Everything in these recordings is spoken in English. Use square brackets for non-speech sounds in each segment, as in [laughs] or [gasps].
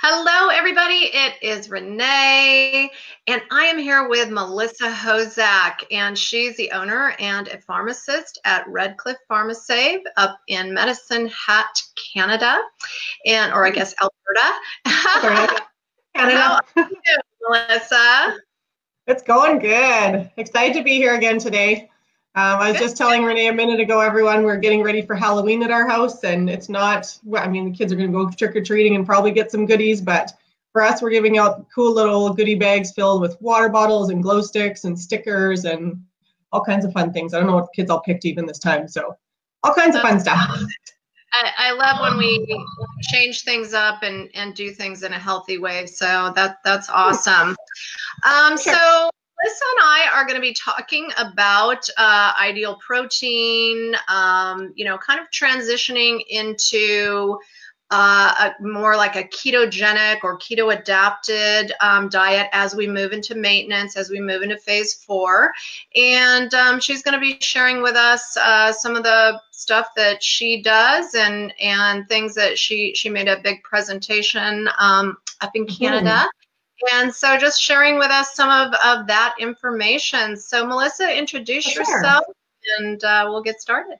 Hello, everybody. It is Renee, and I am here with Melissa Hozak, and she's the owner and a pharmacist at Redcliff Pharmasave up in Medicine Hat, Canada, and or I guess Alberta. [laughs] Canada. How are you, Melissa? It's going good. Excited to be here again today. Um, I was just telling Renee a minute ago, everyone, we're getting ready for Halloween at our house, and it's not, I mean, the kids are going to go trick or treating and probably get some goodies, but for us, we're giving out cool little goodie bags filled with water bottles and glow sticks and stickers and all kinds of fun things. I don't know what kids all picked even this time, so all kinds of fun stuff. I, I, love when we change things up and, and do things in a healthy way. So that that's awesome. Um, so Melissa and I are going to be talking about uh, ideal protein, um, you know, kind of transitioning into uh, a, more like a ketogenic or keto adapted um, diet as we move into maintenance, as we move into phase four. And um, she's going to be sharing with us uh, some of the stuff that she does and and things that she she made a big presentation um, up in mm-hmm. Canada. And so just sharing with us some of, of that information. So Melissa, introduce For yourself sure. and uh, we'll get started.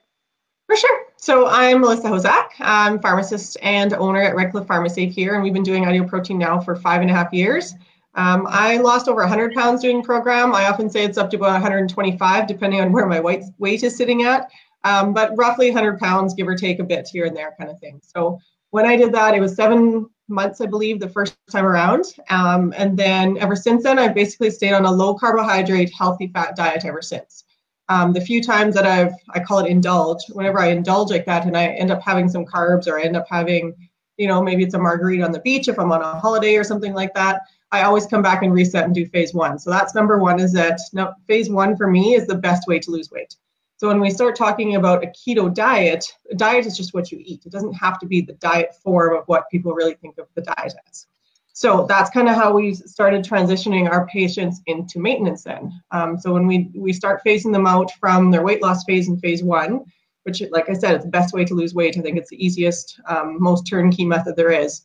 For sure. So I'm Melissa Hozak. I'm pharmacist and owner at Redcliff Pharmacy here, and we've been doing Ideal Protein now for five and a half years. Um, I lost over 100 pounds doing program. I often say it's up to about 125, depending on where my weight, weight is sitting at, um, but roughly 100 pounds, give or take a bit here and there, kind of thing. So when I did that, it was seven months, I believe, the first time around. Um, and then ever since then, I've basically stayed on a low carbohydrate, healthy fat diet ever since. Um, the few times that I've, I call it indulge, whenever I indulge like that and I end up having some carbs or I end up having, you know, maybe it's a margarita on the beach if I'm on a holiday or something like that, I always come back and reset and do phase one. So that's number one is that no, phase one for me is the best way to lose weight. So when we start talking about a keto diet, a diet is just what you eat. It doesn't have to be the diet form of what people really think of the diet as. So that's kind of how we started transitioning our patients into maintenance then. Um, so when we, we start phasing them out from their weight loss phase in phase one, which like I said, it's the best way to lose weight. I think it's the easiest, um, most turnkey method there is.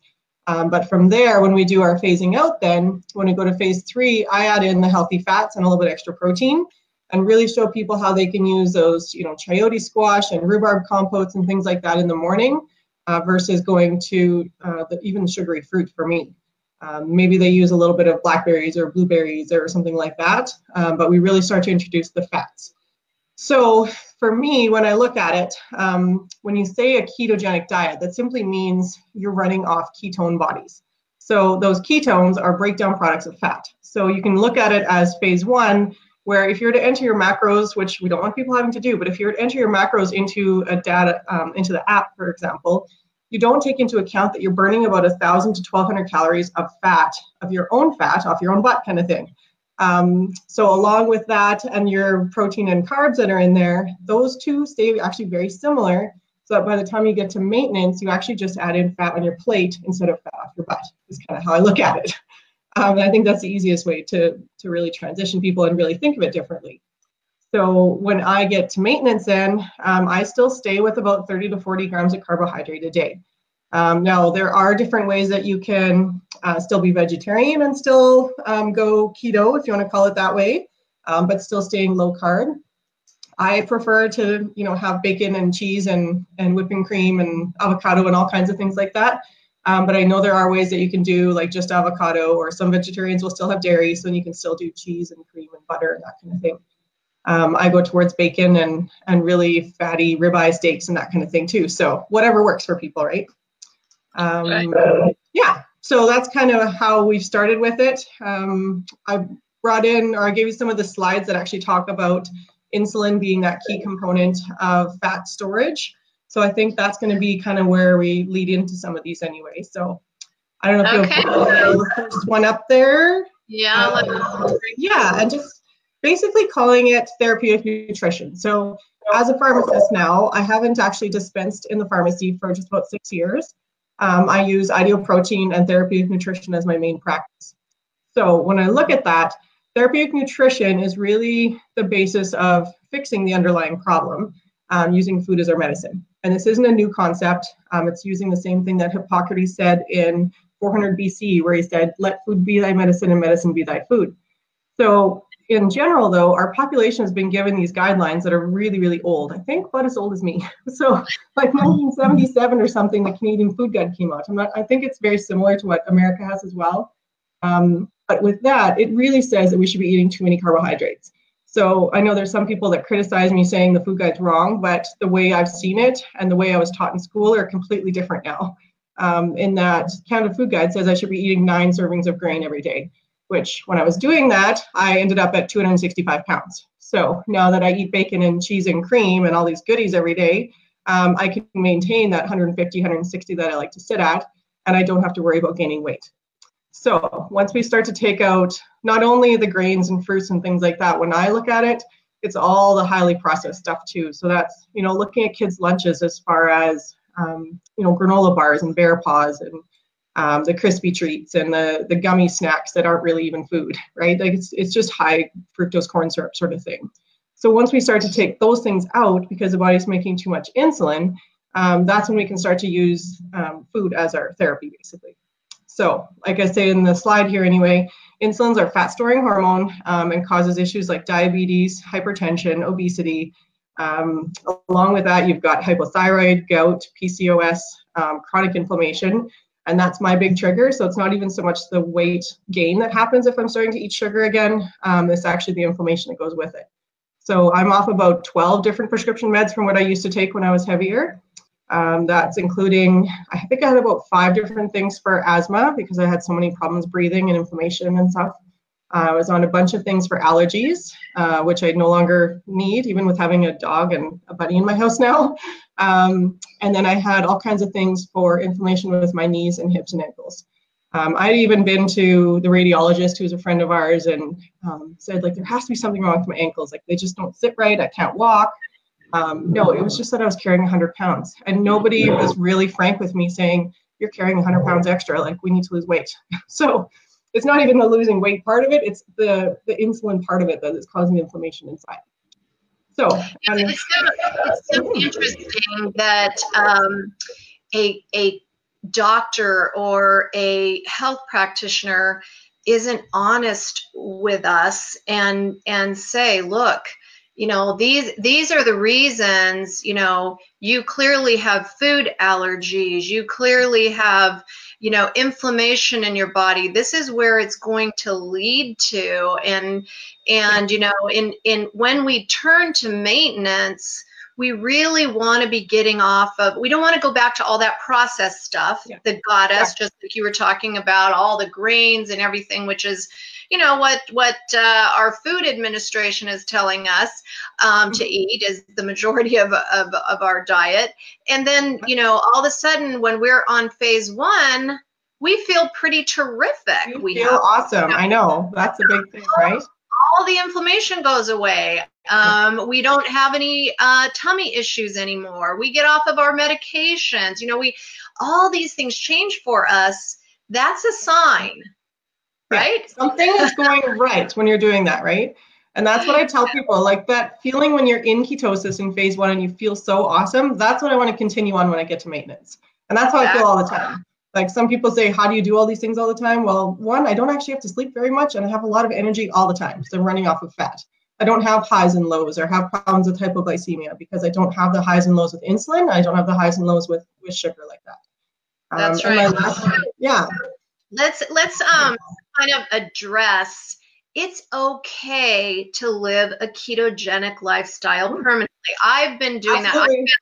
Um, but from there, when we do our phasing out then, when we go to phase three, I add in the healthy fats and a little bit extra protein and really show people how they can use those, you know, chayote squash and rhubarb compotes and things like that in the morning uh, versus going to uh, the, even sugary fruit for me. Um, maybe they use a little bit of blackberries or blueberries or something like that, um, but we really start to introduce the fats. So for me, when I look at it, um, when you say a ketogenic diet, that simply means you're running off ketone bodies. So those ketones are breakdown products of fat. So you can look at it as phase one, where if you're to enter your macros, which we don't want people having to do, but if you're to enter your macros into a data um, into the app, for example, you don't take into account that you're burning about a thousand to 1,200 calories of fat of your own fat off your own butt, kind of thing. Um, so along with that and your protein and carbs that are in there, those two stay actually very similar. So that by the time you get to maintenance, you actually just add in fat on your plate instead of fat off your butt. Is kind of how I look at it. Um, I think that's the easiest way to, to really transition people and really think of it differently. So when I get to maintenance then, um, I still stay with about 30 to 40 grams of carbohydrate a day. Um, now, there are different ways that you can uh, still be vegetarian and still um, go keto, if you want to call it that way, um, but still staying low carb. I prefer to, you know, have bacon and cheese and, and whipping cream and avocado and all kinds of things like that. Um, but I know there are ways that you can do like just avocado, or some vegetarians will still have dairy, so then you can still do cheese and cream and butter and that kind of thing. Um, I go towards bacon and and really fatty ribeye steaks and that kind of thing too. So whatever works for people, right? Um, right. Yeah. So that's kind of how we've started with it. Um, I brought in, or I gave you some of the slides that actually talk about insulin being that key component of fat storage. So I think that's going to be kind of where we lead into some of these anyway. So I don't know if okay. you'll the first one up there. Yeah. Um, yeah, and just basically calling it therapeutic nutrition. So as a pharmacist now, I haven't actually dispensed in the pharmacy for just about six years. Um, I use ideal protein and therapeutic nutrition as my main practice. So when I look at that, therapeutic nutrition is really the basis of fixing the underlying problem um, using food as our medicine. And this isn't a new concept. Um, it's using the same thing that Hippocrates said in 400 BC, where he said, "Let food be thy medicine, and medicine be thy food." So in general, though, our population has been given these guidelines that are really, really old. I think about as old as me. [laughs] So, like 1977 or something, the Canadian Food Guide came out. Not, i think it's very similar to what America has as well. Um, but with that, it really says that we should be eating too many carbohydrates. So I know there's some people that criticize me saying the food guide's wrong, but the way I've seen it and the way I was taught in school are completely different now. Um, in that Canada Food Guide says I should be eating nine servings of grain every day which when I was doing that, I ended up at 265 pounds. So now that I eat bacon and cheese and cream and all these goodies every day, um, I can maintain that 150, 160 that I like to sit at, and I don't have to worry about gaining weight. So once we start to take out not only the grains and fruits and things like that, when I look at it, it's all the highly processed stuff too. So that's, you know, looking at kids' lunches as far as, um, you know, granola bars and bear paws and um, the crispy treats and the the gummy snacks that aren't really even food, [laughs] right? Like it's it's just high fructose corn syrup sort of thing. So once we start to take those things out because the body's making too much insulin, um, that's when we can start to use um, food as our therapy, basically. So, like I say in the slide here, anyway, insulin's our fat storing hormone um, and causes issues like diabetes, hypertension, obesity. Um, along with that, you've got hypothyroid, gout, PCOS, um, chronic inflammation, and that's my big trigger. So it's not even so much the weight gain that happens if I'm starting to eat sugar again. Um, it's actually the inflammation that goes with it. So I'm off about 12 different prescription meds from what I used to take when I was heavier. Um, that's including, I think I had about five different things for asthma because I had so many problems breathing and inflammation and stuff. Uh, I was on a bunch of things for allergies, uh, which I no longer need, even with having a dog and a bunny in my [laughs] house now. Um, and then I had all kinds of things for inflammation with my knees and hips and ankles. Um, I'd even been to the radiologist, who's a friend of ours, and um, said like there has to be something wrong with my ankles. Like they just don't sit right. I can't walk. Um, no, it was just that I was carrying 100 pounds, and nobody was really frank with me saying you're carrying 100 pounds extra. Like we need to lose weight. [laughs] so it's not even the losing weight part of it. It's the the insulin part of it that is causing the inflammation inside. So it's, so, it's so interesting that um, a a doctor or a health practitioner isn't honest with us and and say, look, you know these these are the reasons you know you clearly have food allergies you clearly have you know inflammation in your body this is where it's going to lead to and and you know in in when we turn to maintenance we really want to be getting off of we don't want to go back to all that processed stuff yeah. that got us yeah. just like you were talking about all the grains and everything which is you know what what uh, our food administration is telling us um, to mm-hmm. eat is the majority of, of, of our diet. And then you know all of a sudden when we're on phase one we feel pretty terrific. You we feel have, awesome. you know, i know. That's a big thing right? all the inflammation goes away. Um, we don't have any uh, tummy issues anymore. We get off of our medications. You know we all these things change for us. That's a sign right? Yeah. Something is going [laughs] right when you're doing that, right? And that's what I tell people like that feeling when you're in ketosis in phase one and you feel so awesome. That's what I want to continue on when I get to maintenance. And that's how I feel all the time. Like some people say, How do you do all these things all the time? Well, one, I don't actually have to sleep very much and I have a lot of energy all the time. So I'm running off of fat. I don't have highs and lows or have problems with hypoglycemia because I don't have the highs and lows with insulin. I don't have the highs and lows with, with sugar like that. That's um, right. Last, yeah. Let's let's um kind of address it's okay to live a ketogenic lifestyle mm. permanently. I've been doing Absolutely. that.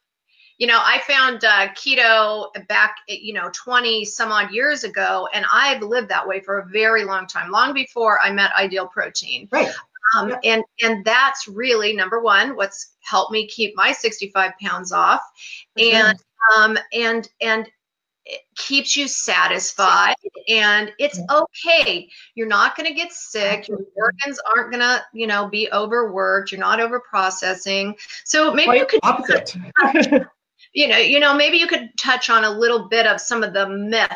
you know, I found uh, keto back, you know, 20 some odd years ago, and I've lived that way for a very long time, long before I met Ideal Protein. Right. Um, yeah. And and that's really number one, what's helped me keep my 65 pounds off, and um, and and it keeps you satisfied and it's okay. You're not going to get sick. Your organs aren't going to you know be overworked. You're not over processing so maybe you could opposite. [laughs] you know you know maybe you could touch on a little bit of some of the myth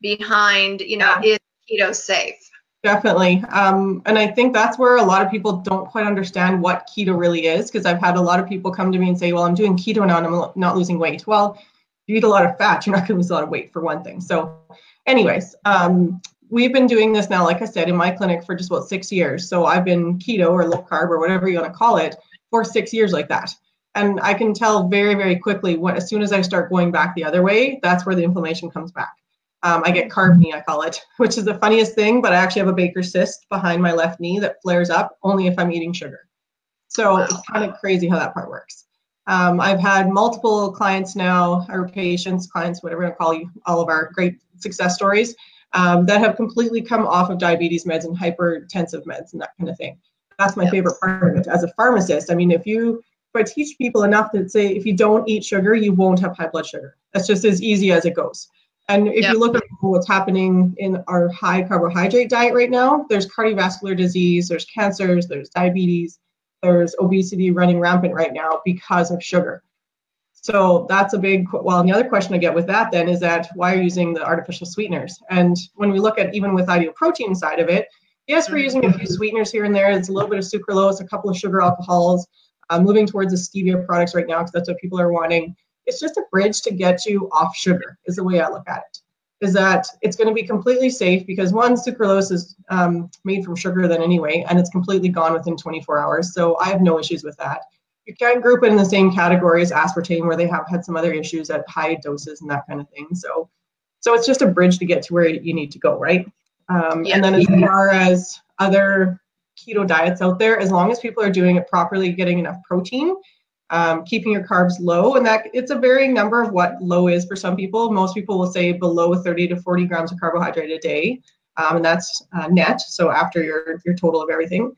behind you know yeah. is keto safe? Definitely. Um, and I think that's where a lot of people don't quite understand what keto really is because I've had a lot of people come to me and say, well, I'm doing keto now and I'm not losing weight. Well, you eat a lot of fat, you're not going to lose a lot of weight for one thing. So anyways, um, we've been doing this now, like I said, in my clinic for just about six years. So I've been keto or low carb or whatever you want to call it for six years like that. And I can tell very, very quickly when as soon as I start going back the other way, that's where the inflammation comes back. Um, I get carb knee, I call it, [laughs] which is the funniest thing, but I actually have a Baker cyst behind my left knee that flares up only if I'm eating sugar. So wow. it's kind of crazy how that part works. Um, I've had multiple clients now, or patients, clients, whatever I call you, all of our great success stories um, that have completely come off of diabetes meds and hypertensive meds and that kind of thing. That's my yep. favorite part of it. As a pharmacist, I mean, if you if I teach people enough to say if you don't eat sugar, you won't have high blood sugar. That's just as easy as it goes. And if yep. you look at what's happening in our high carbohydrate diet right now, there's cardiovascular disease, there's cancers, there's diabetes, there's obesity running rampant right now because of sugar. So that's a big, well, and the other question I get with that then is that why are you using the artificial sweeteners? And when we look at even with ideal protein side of it, yes, we're using a few sweeteners here and there. It's a little bit of sucralose, a couple of sugar alcohols, uh, moving towards the stevia products right now because that's what people are wanting. It's just a bridge to get you off sugar is the way I look at it. Is that it's going to be completely safe because one, sucralose is um, made from sugar then anyway, and it's completely gone within 24 hours. So I have no issues with that you can't group it in the same category as aspartame where they have had some other issues at high doses and that kind of thing. So, so it's just a bridge to get to where you need to go, right? Um, yeah. And then as far as other keto diets out there, as long as people are doing it properly, getting enough protein, um, keeping your carbs low, and that it's a varying number of what low is for some people. Most people will say below 30 to 40 grams of carbohydrate a day, um, and that's uh, net. So after your your total of everything.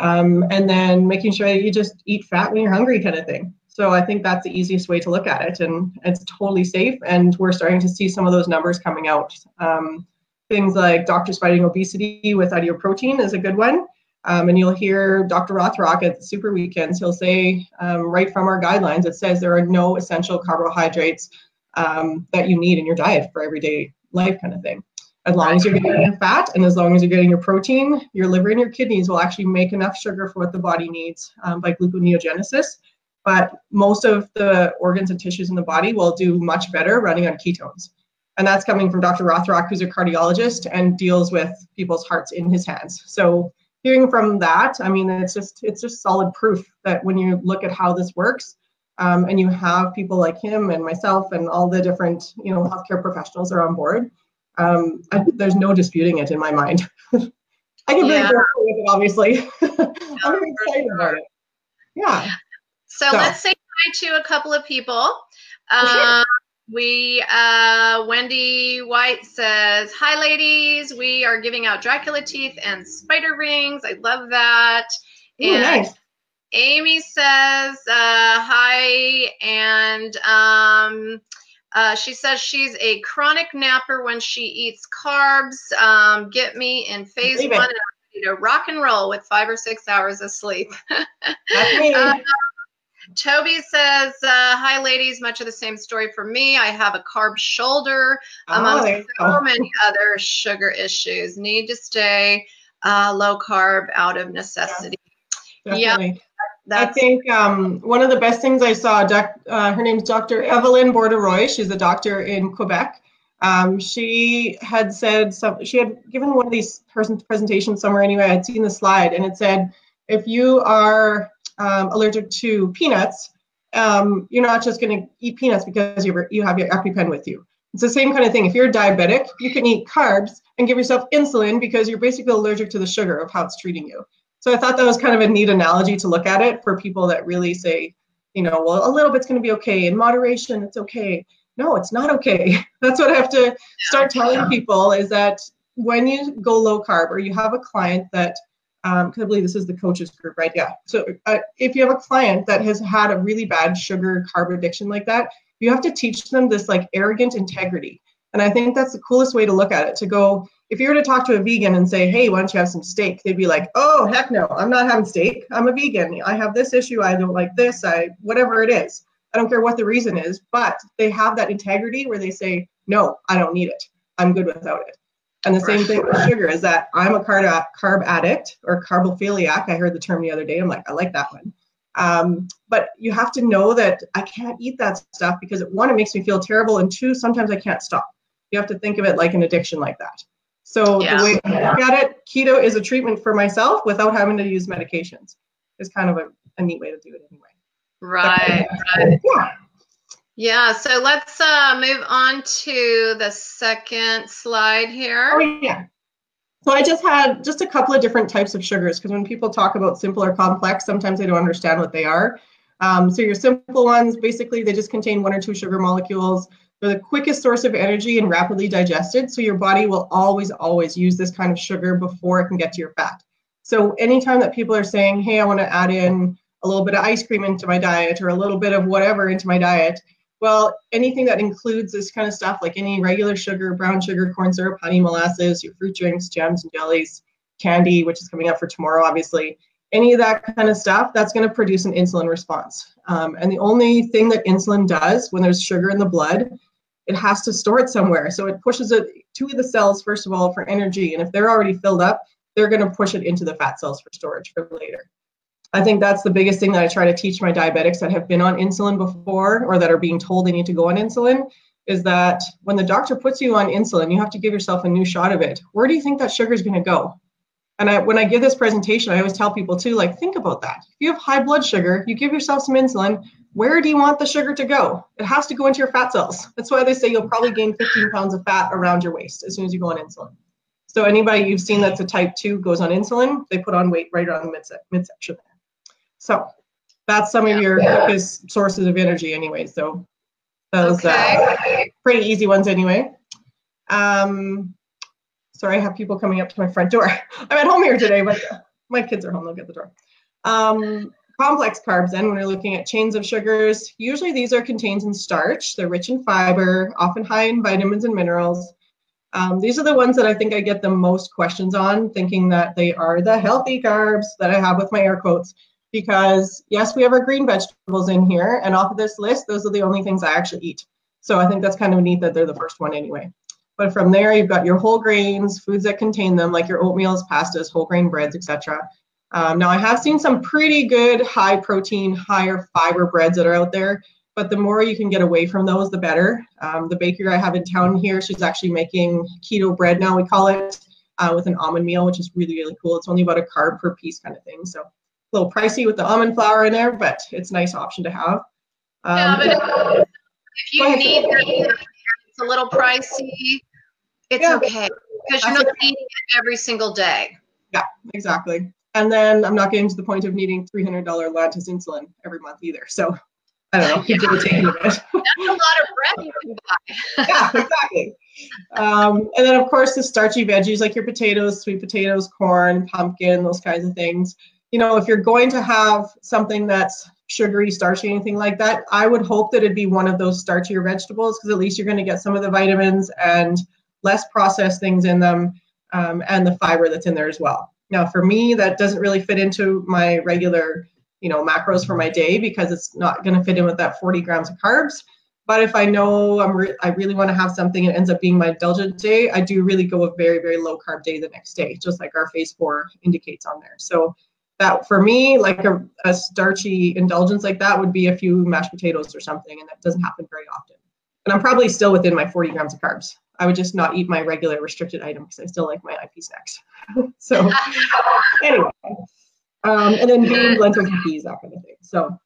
Um, and then making sure that you just eat fat when you're hungry kind of thing. So i think that's the easiest way to look at it. And it's totally safe. And we're starting to see some of those numbers coming out. Um, things like doctors fighting obesity with ideal protein is a good one um, and you'll hear dr rothrock at the super weekends he'll say um, right from our guidelines it says there are no essential carbohydrates um, that you need in your diet for everyday life kind of thing as long as you're getting your fat and as long as you're getting your protein, your liver and your kidneys will actually make enough sugar for what the body needs um, by gluconeogenesis. But most of the organs and tissues in the body will do much better running on ketones. And that's coming from Dr. Rothrock, who's a cardiologist and deals with people's hearts in his hands. So hearing from that, I mean, it's just it's just solid proof that when you look at how this works, um, and you have people like him and myself and all the different you know healthcare professionals are on board, um, I, there's no disputing it in my mind. [laughs] I very yeah. with it, obviously. [laughs] I'm very excited about it. Yeah. So, so, let's say hi to a couple of people. Uh, we uh, Wendy White says, "Hi, ladies. We are giving out Dracula teeth and spider rings. I love that." Ooh, and nice. Amy says, uh, "Hi," and um, uh, she says she's a chronic napper when she eats carbs. Um, get me in phase one and I'm ready to rock and roll with five or six hours of sleep. [laughs] uh, Toby says, uh, "Hi, ladies. Much of the same story for me. I have a carb shoulder, among oh, so many other sugar issues. Need to stay uh, low carb out of necessity." Yeah, that's I think um, one of the best things I saw, doc, uh, her name's Dr. Evelyne Bourdua-Roy. She's a doctor in Quebec. Um, she had said some, she had given one of these presentations somewhere anyway. I'd seen the slide and it said, if you are um, allergic to peanuts, um, you're not just going to eat peanuts because you you have your EpiPen with you. It's the same kind of thing. If you're diabetic, you can eat carbs and give yourself insulin because you're basically allergic to the sugar of how it's treating you. So I thought that was kind of a neat analogy to look at it for people that really say, you know, well, a little bit's going to be okay. In moderation, it's okay. No, it's not okay. [laughs] That's what I have to start telling people is that when you go low carb or you have a client that, um, I believe this is the coaches group, right? Yeah. So uh, if you have a client that has had a really bad sugar carb addiction like that, you have to teach them this like arrogant integrity. And I think that's the coolest way to look at it to go, if you were to talk to a vegan and say, hey, why don't you have some steak? They'd be like, oh, heck no, I'm not having steak. I'm a vegan. I have this issue. I don't like this. I, whatever it is. I don't care what the reason is, but they have that integrity where they say, no, I don't need it. I'm good without it. And the same thing with [laughs] sugar is that I'm a carb, carb addict or carbophiliac. I heard the term the other day. I'm like, I like that one. Um, but you have to know that I can't eat that stuff because one, it makes me feel terrible, and two, sometimes I can't stop. You have to think of it like an addiction like that. So Yeah. the way I look at it, keto is a treatment for myself without having to use medications. It's kind of a, a neat way to do it anyway. Right. Yeah. Yeah. So let's uh, move on to the second slide here. Oh yeah. So I just had just a couple of different types of sugars because when people talk about simple or complex, sometimes they don't understand what they are. Um, so your simple ones, basically, they just contain one or two sugar molecules. They're the quickest source of energy and rapidly digested. So your body will always, always use this kind of sugar before it can get to your fat. So anytime that people are saying, hey, I want to add in a little bit of ice cream into my diet or a little bit of whatever into my diet, well, anything that includes this kind of stuff, like any regular sugar, brown sugar, corn syrup, honey, molasses, your fruit drinks, jams and jellies, candy, which is coming up for tomorrow, obviously, any of that kind of stuff, that's going to produce an insulin response. Um, and the only thing that insulin does when there's sugar in the blood, it has to store it somewhere. So it pushes it to the cells, first of all, for energy. And if they're already filled up, they're going to push it into the fat cells for storage for later. I think that's the biggest thing that I try to teach my diabetics that have been on insulin before or that are being told they need to go on insulin is that when the doctor puts you on insulin, you have to give yourself a new shot of it. Where do you think that sugar is going to go? And I, when I give this presentation, I always tell people too, like, think about that. If you have high blood sugar, you give yourself some insulin, where do you want the sugar to go? It has to go into your fat cells. That's why they say you'll probably gain 15 pounds of fat around your waist as soon as you go on insulin. So anybody you've seen that's a type 2 goes on insulin, they put on weight right around the midsection. So that's some of your quickest sources of energy anyway. So those uh, pretty easy ones anyway. Um, sorry, I have people coming up to my front door. [laughs] I'm at home here today, but my kids are home. They'll get the door. Um, complex carbs, then, when we're looking at chains of sugars, usually these are contained in starch. They're rich in fiber, often high in vitamins and minerals. Um, these are the ones that I think I get the most questions on, thinking that they are the healthy carbs that I have with my air quotes. Because yes, we have our green vegetables in here, and off of this list, those are the only things I actually eat. So I think that's kind of neat that they're the first one anyway. But from there, you've got your whole grains, foods that contain them, like your oatmeals, pastas, whole grain breads, etc. Um, now, I have seen some pretty good high protein, higher fiber breads that are out there, but the more you can get away from those, the better. Um, the bakery I have in town here, she's actually making keto bread now, we call it, uh, with an almond meal, which is really, really cool. It's only about a carb per piece kind of thing. So a little pricey with the almond flour in there, but it's a nice option to have. Yeah, Um, but if, if you need that, it's a little pricey. It's Yeah. okay because you're not eating it every single day. Yeah, exactly. And then I'm not getting to the point of needing $300 Lantus insulin every month either. So I don't know, keep it taking. [laughs] That's a lot of bread you can buy. [laughs] yeah, exactly. Um, and then of course the starchy veggies like your potatoes, sweet potatoes, corn, pumpkin, those kinds of things. You know, if you're going to have something that's sugary, starchy, anything like that, I would hope that it'd be one of those starchier vegetables because at least you're going to get some of the vitamins and less processed things in them um, and the fiber that's in there as well. Now, for me, that doesn't really fit into my regular, you know, macros for my day because it's not going to fit in with that 40 grams of carbs. But if I know I'm re- I really want to have something and it ends up being my indulgent day, I do really go a very, very low carb day the next day, just like our phase four indicates on there. So that for me, like a, a starchy indulgence like that would be a few mashed potatoes or something, and that doesn't happen very often. And I'm probably still within my 40 grams of carbs. I would just not eat my regular restricted item because I still like my IP snacks. [laughs] so anyway, um, and then beans, [laughs] lentils, and peas, that kind of thing. So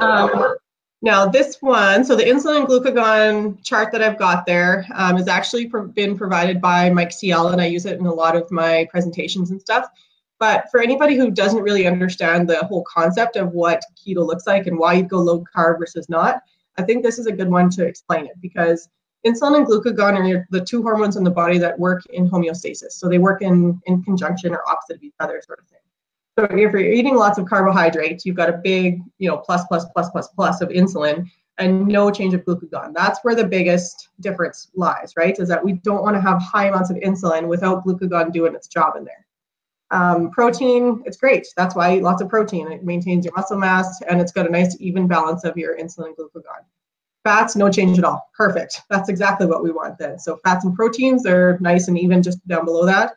um, now this one, so the insulin glucagon chart that I've got there um, has actually pro- been provided by Mike CL, and I use it in a lot of my presentations and stuff. But for anybody who doesn't really understand the whole concept of what keto looks like and why you'd go low carb versus not, I think this is a good one to explain it because insulin and glucagon are the two hormones in the body that work in homeostasis. So they work in, in conjunction or opposite of each other, sort of thing. So if you're eating lots of carbohydrates, you've got a big, you know, plus, plus, plus, plus, plus of insulin and no change of glucagon. That's where the biggest difference lies, right? Is that we don't want to have high amounts of insulin without glucagon doing its job in there. Um, protein, it's great. That's why I eat lots of protein. It maintains your muscle mass and it's got a nice even balance of your insulin and glucagon. Fats, no change at all. Perfect. That's exactly what we want then. So fats and proteins, they're nice and even just down below that.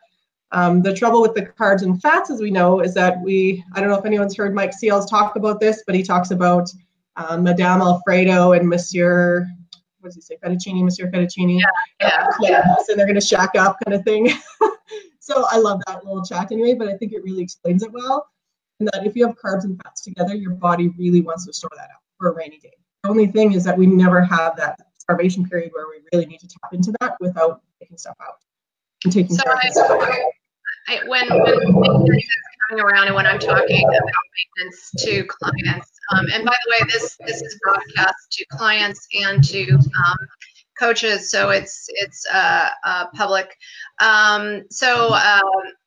Um, the trouble with the carbs and fats, as we know, is that we, I don't know if anyone's heard Mike Seals talk about this, but he talks about um, Madame Alfredo and Monsieur, what does he say, fettuccine, Monsieur Fettuccine. Yeah, yeah. and they're going to shack up kind of thing. [laughs] so I love that little chat anyway, but I think it really explains it well. And that if you have carbs and fats together, your body really wants to store that up for a rainy day. The only thing is that we never have that starvation period where we really need to tap into that without taking stuff out and taking So care of I- stuff out. I, when when maintenance is coming around and when I'm talking about maintenance to clients, um, and by the way, this this is broadcast to clients and to um, coaches, so it's it's uh, uh, public. Um, so um,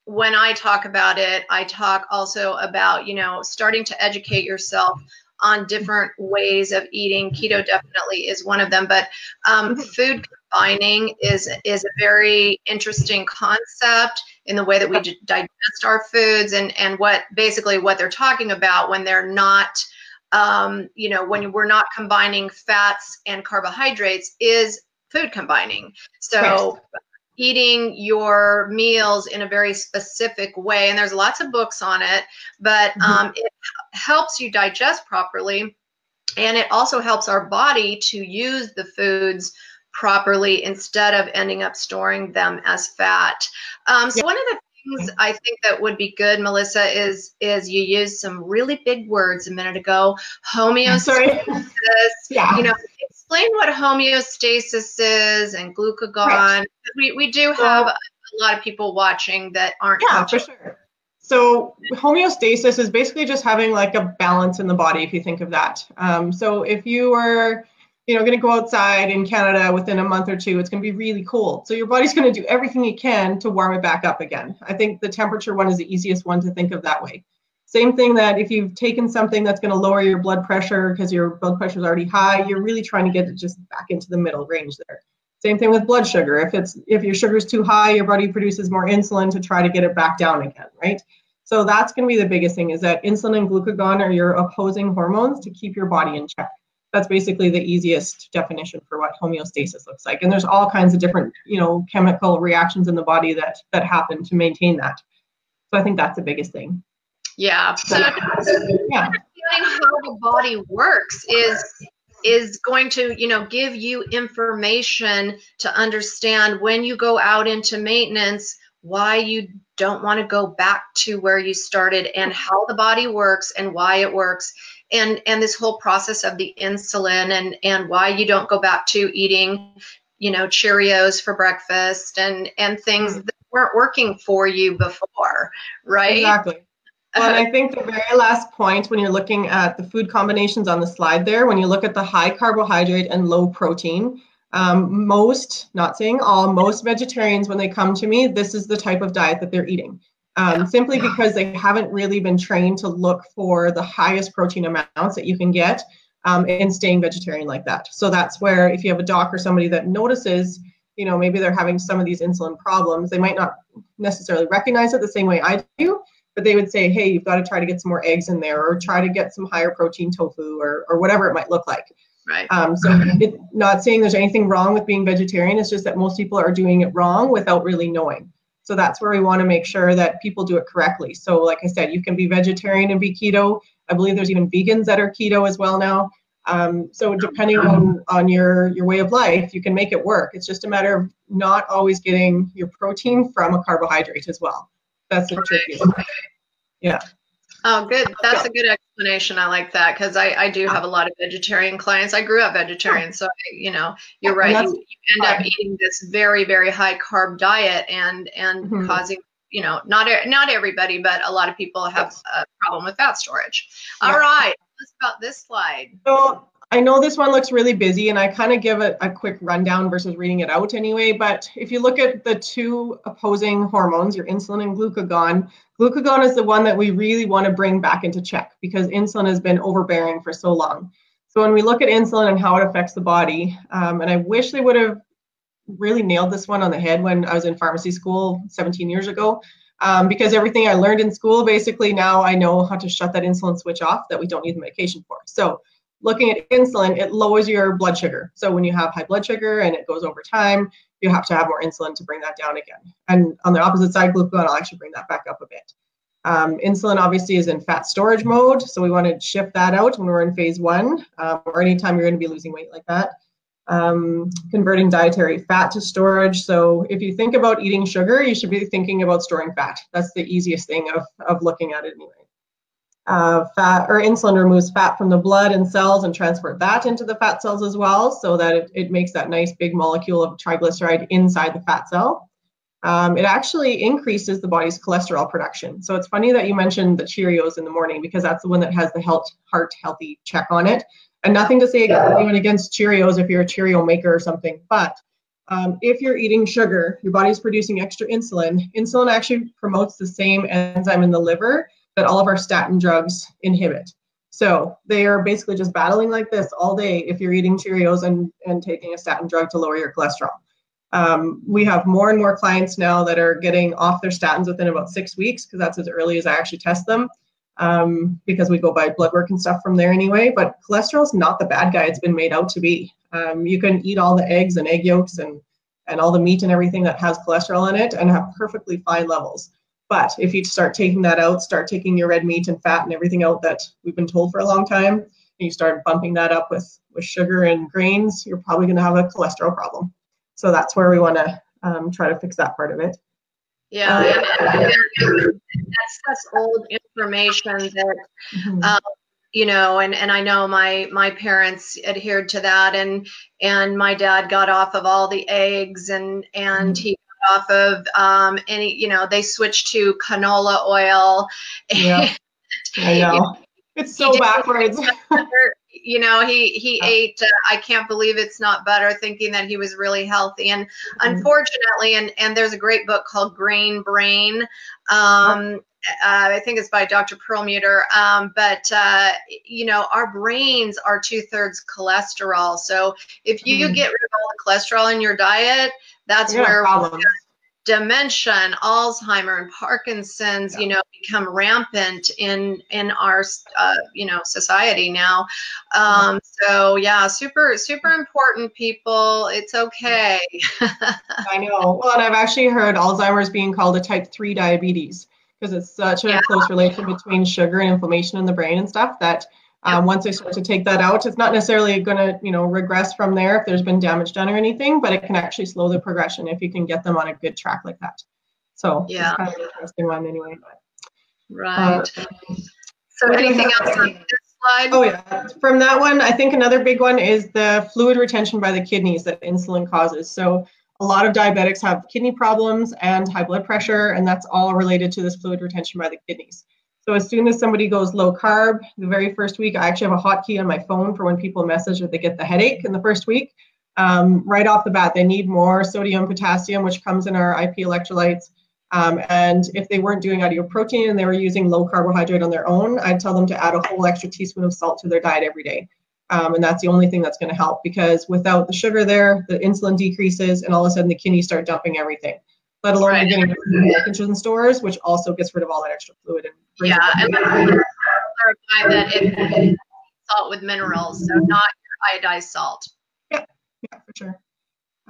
when I talk about it, I talk also about you know starting to educate yourself on different ways of eating. Keto definitely is one of them, but um, food combining is is a very interesting concept in the way that we digest our foods and and what basically what they're talking about when they're not um, you know when we're not combining fats and carbohydrates is food combining so eating your meals in a very specific way and there's lots of books on it but Mhm. um, it helps you digest properly and it also helps our body to use the foods properly instead of ending up storing them as fat. Um, so one of the things I think that would be good, Melissa, is is you used some really big words a minute ago. Homeostasis. [laughs] Yeah. You know, explain what homeostasis is and glucagon. Right. We we do have a lot of people watching that aren't Yeah, for sure. So homeostasis is basically just having like a balance in the body, if you think of that. Um, so if you were, you know, going to go outside in Canada within a month or two, it's going to be really cold. So your body's going to do everything it can to warm it back up again. I think the temperature one is the easiest one to think of that way. Same thing that if you've taken something that's going to lower your blood pressure because your blood pressure is already high, you're really trying to get it just back into the middle range there. Same thing with blood sugar. If it's if your sugar is too high, your body produces more insulin to try to get it back down again, right? So that's going to be the biggest thing is that insulin and glucagon are your opposing hormones to keep your body in check. That's basically the easiest definition for what homeostasis looks like. And there's all kinds of different, you know, chemical reactions in the body that that happen to maintain that. So I think that's the biggest thing. Yeah. So Yeah. understanding how the body works is is going to you know give you information to understand when you go out into maintenance why you don't want to go back to where you started and how the body works and why it works and and this whole process of the insulin and and why you don't go back to eating you know cheerios for breakfast and and things that weren't working for you before right Exactly. Well, and I think the very last point when you're looking at the food combinations on the slide there, when you look at the high carbohydrate and low protein, um, most, not saying all, most vegetarians, when they come to me, this is the type of diet that they're eating. Um, simply because they haven't really been trained to look for the highest protein amounts that you can get um, and staying vegetarian like that. So that's where if you have a doc or somebody that notices, you know, maybe they're having some of these insulin problems, they might not necessarily recognize it the same way I do, but they would say, hey, you've got to try to get some more eggs in there or try to get some higher protein tofu or, or whatever it might look like. right Um, so it, not saying there's anything wrong with being vegetarian, it's just that most people are doing it wrong without really knowing. So that's where we want to make sure that people do it correctly. So like I said, you can be vegetarian and be keto. I believe there's even vegans that are keto as well now. Um, so depending on, on your, your way of life, you can make it work. It's just a matter of not always getting your protein from a carbohydrate as well. That's the tricky. Oh, good. That's a good explanation. I like that because I, I do have a lot of vegetarian clients. I grew up vegetarian, so I, you know you're right. You, you end up eating this very very high carb diet and and Mhm. causing you know not not everybody, but a lot of people have a problem with fat storage. All Yeah. right, let's about this slide. So I know this one looks really busy and I kind of give it a quick rundown versus reading it out anyway. But if you look at the two opposing hormones, your insulin and glucagon, glucagon is the one that we really want to bring back into check because insulin has been overbearing for so long. So when we look at insulin and how it affects the body, um, and I wish they would have really nailed this one on the head when I was in pharmacy school 17 years ago. Um, because everything I learned in school, basically now I know how to shut that insulin switch off that we don't need the medication for. So looking at insulin, it lowers your blood sugar. So when you have high blood sugar and it goes over time, you have to have more insulin to bring that down again. And on the opposite side, glucagon will actually bring that back up a bit. Um, insulin obviously is in fat storage mode, so we want to shift that out when we're in phase one, um, or anytime you're going to be losing weight like that. um, converting dietary fat to storage. So if you think about eating sugar, you should be thinking about storing fat. That's the easiest thing of, of looking at it anyway. Uh, fat or insulin removes fat from the blood and cells and transport that into the fat cells as well so that it, it makes that nice big molecule of triglyceride inside the fat cell. Um, it actually increases the body's cholesterol production. So it's funny that you mentioned the Cheerios in the morning because that's the one that has the health, heart healthy check on it. And nothing to say anyone against Cheerios if you're a Cheerio maker or something, but um, if you're eating sugar, your body's producing extra insulin. Insulin actually promotes the same enzyme in the liver that all of our statin drugs inhibit. So they are basically just battling like this all day if you're eating Cheerios and, and taking a statin drug to lower your cholesterol. Um, we have more and more clients now that are getting off their statins within about six weeks because that's as early as I actually test them um, because we go by blood work and stuff from there anyway. But cholesterol is not the bad guy it's been made out to be. Um, you can eat all the eggs and egg yolks and, and all the meat and everything that has cholesterol in it and have perfectly fine levels. But if you start taking that out, start taking your red meat and fat and everything out that we've been told for a long time, and you start bumping that up with, with sugar and grains, you're probably going to have a cholesterol problem. So that's where we want to um, try to fix that part of it. Yeah, uh, that's that's old information that mm-hmm. um, you know, and and I know my my parents adhered to that, and and my dad got off of all the eggs, and and mm-hmm. he off of um, any, you know, they switched to canola oil. Yeah, [laughs] I know. It's so backwards. [laughs] you know, he he ate. Uh, I can't believe it's not butter, thinking that he was really healthy. And mm-hmm. unfortunately, and and there's a great book called Grain Brain. Um, uh, I think it's by Dr. Perlmutter. Um, but uh, you know, our brains are two thirds cholesterol. So if you mm. get rid of all the cholesterol in your diet, that's yeah, where dementia and Alzheimer and Parkinson's, yeah. you know, become rampant in in our uh, you know society now. Um, so yeah, super super important people. It's okay. [laughs] I know. Well, and I've actually heard Alzheimer's being called a type three diabetes because it's such a yeah. close relation between sugar and inflammation in the brain and stuff that um, once they start to take that out, it's not necessarily going to, you know, regress from there if there's been damage done or anything, but it can actually slow the progression if you can get them on a good track like that. So yeah, kind of an interesting one anyway. Right. Uh, so anything else on this slide? Oh yeah, from that one, I think another big one is the fluid retention by the kidneys that insulin causes. So a lot of diabetics have kidney problems and high blood pressure, and that's all related to this fluid retention by the kidneys. So as soon as somebody goes low carb, the very first week, I actually have a hotkey on my phone for when people message that they get the headache in the first week. Um, right off the bat, they need more sodium, potassium, which comes in our IP electrolytes. Um, and if they weren't doing protein and they were using low carbohydrate on their own, I'd tell them to add a whole extra teaspoon of salt to their diet every day. Um, and that's the only thing that's going to help because without the sugar there, the insulin decreases, and all of a sudden the kidneys start dumping everything let alone right. getting nutrition stores, which also gets rid of all that extra fluid. And yeah, and clarify that it's salt with minerals, so not your iodized salt. Yeah, yeah, for sure.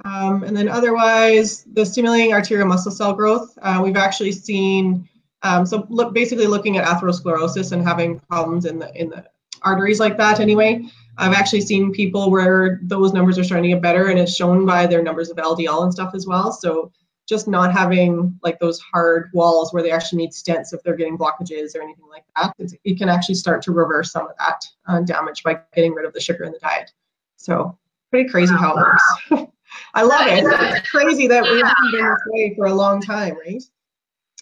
Um, and then otherwise, the stimulating arterial muscle cell growth, uh, we've actually seen. Um, so look, basically looking at atherosclerosis and having problems in the in the arteries like that. Anyway, I've actually seen people where those numbers are starting to get better, and it's shown by their numbers of LDL and stuff as well. So just not having like those hard walls where they actually need stents if they're getting blockages or anything like that. It's, it can actually start to reverse some of that uh, damage by getting rid of the sugar in the diet. So pretty crazy how it works. [laughs] I love it. It's crazy that we've been this way for a long time, right?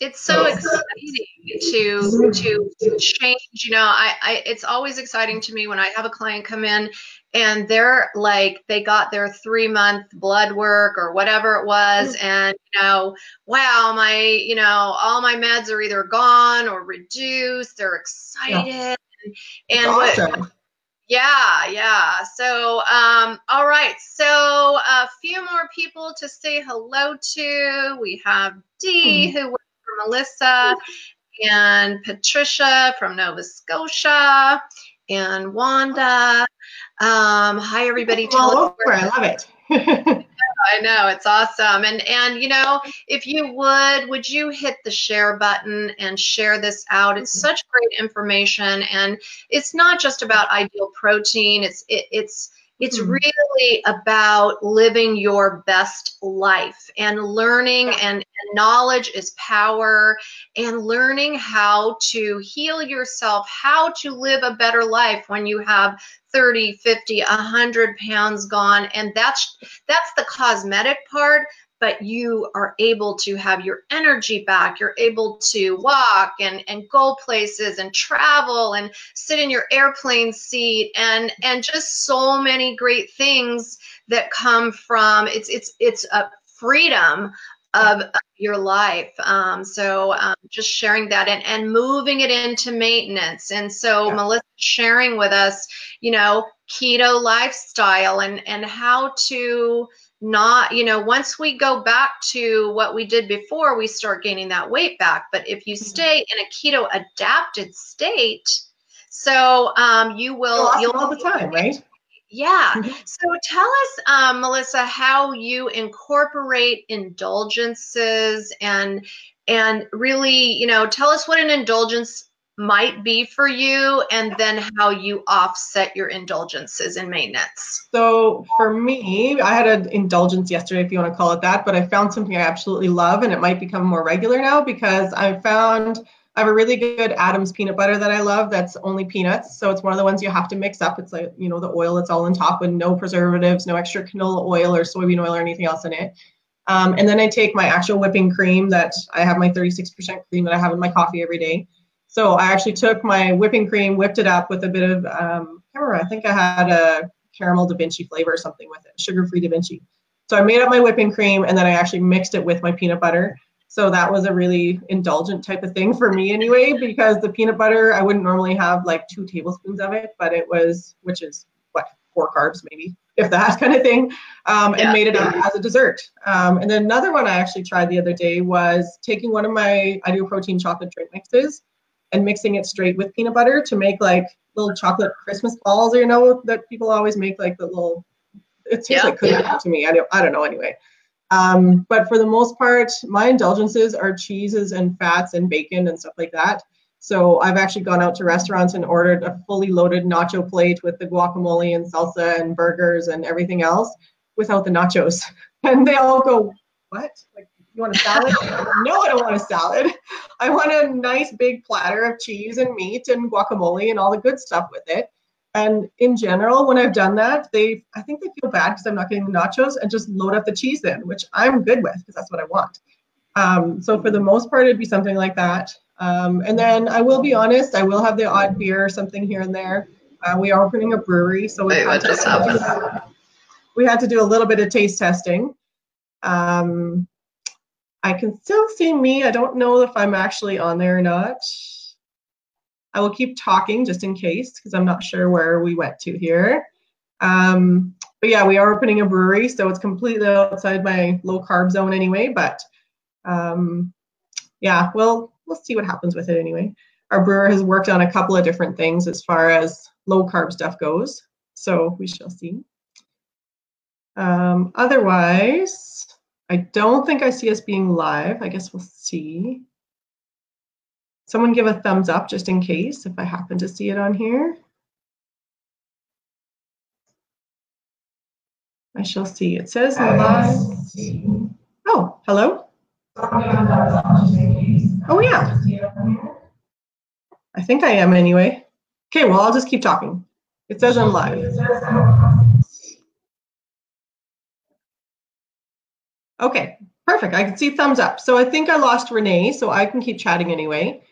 It's so exciting to to change you know I, I it's always exciting to me when i have a client come in and they're like they got their three month blood work or whatever it was mm. and you know wow my you know all my meds are either gone or reduced they're excited yeah. and, and awesome. what, yeah, yeah. So, um, all right. So, a few more people to say hello to. We have Dee, hmm. who Melissa and Patricia from Nova Scotia and Wanda. Um, hi, everybody. Tell all over. I love it. [laughs] I know it's awesome, and and you know, if you would, would you hit the share button and share this out? It's mm-hmm. such great information, and it's not just about ideal protein. It's it, it's It's mm-hmm. really about living your best life and learning and, and knowledge is power and learning how to heal yourself, how to live a better life when you have 30, 50, 100 pounds gone and that's that's the cosmetic part but you are able to have your energy back. You're able to walk and, and go places and travel and sit in your airplane seat and and just so many great things that come from it's it's it's a freedom of your life. Um, so um, just sharing that and, and moving it into maintenance. And so yeah. Melissa sharing with us, you know, keto lifestyle and and how to not you know once we go back to what we did before we start gaining that weight back but if you mm-hmm. stay in a keto adapted state so um, you will you'll all the time right yeah mm-hmm. so tell us um, melissa how you incorporate indulgences and and really you know tell us what an indulgence might be for you and then how you offset your indulgences and maintenance. So for me, I had an indulgence yesterday, if you want to call it that, but I found something I absolutely love and it might become more regular now because I found I have a really good Adams peanut butter that I love that's only peanuts. So it's one of the ones you have to mix up. It's like, you know, the oil that's all on top with no preservatives, no extra canola oil or soybean oil or anything else in it. Um, and then I take my actual whipping cream that I have my 36% cream that I have in my coffee every day so I actually took my whipping cream, whipped it up with a bit of, um, I remember, I think I had a caramel Da Vinci flavor or something with it, sugar-free Da Vinci. So I made up my whipping cream and then I actually mixed it with my peanut butter. So that was a really indulgent type of thing for me anyway, because the peanut butter, I wouldn't normally have like two tablespoons of it, but it was, which is what, four carbs maybe, if that kind of thing, um, and yeah. made it up as a dessert. Um, and then another one I actually tried the other day was taking one of my Ideal Protein chocolate drink mixes and mixing it straight with peanut butter to make like little chocolate Christmas balls, or you know that people always make like the little. It tastes yeah, like cookie yeah. to me. I don't, I don't know anyway. Um, but for the most part, my indulgences are cheeses and fats and bacon and stuff like that. So I've actually gone out to restaurants and ordered a fully loaded nacho plate with the guacamole and salsa and burgers and everything else without the nachos. [laughs] And they all go, what? Like, you want a salad? no, I don't want a salad. I want a nice big platter of cheese and meat and guacamole and all the good stuff with it. And in general, when I've done that, they I think they feel bad because I'm not getting the nachos and just load up the cheese in, which I'm good with because that's what I want. Um, so for the most part, it'd be something like that. Um, and then I will be honest, I will have the odd beer or something here and there. Uh, we are opening a brewery, so we, had to, we had to do a little bit of taste testing. Um, I can still see me. I don't know if I'm actually on there or not. I will keep talking just in case because I'm not sure where we went to here. Um, but yeah, we are opening a brewery, so it's completely outside my low carb zone anyway. But um, yeah, we'll we'll see what happens with it anyway. Our brewer has worked on a couple of different things as far as low carb stuff goes, so we shall see. Um, otherwise, I don't think I see us being live. I guess we'll see. Someone give a thumbs up just in case if I happen to see it on here. I shall see. It says live. Oh, hello. Oh, yeah. I think I am anyway. Okay, well, I'll just keep talking. It says I'm live. Okay, perfect. I can see thumbs up. So I think I lost Renee, so I can keep chatting anyway.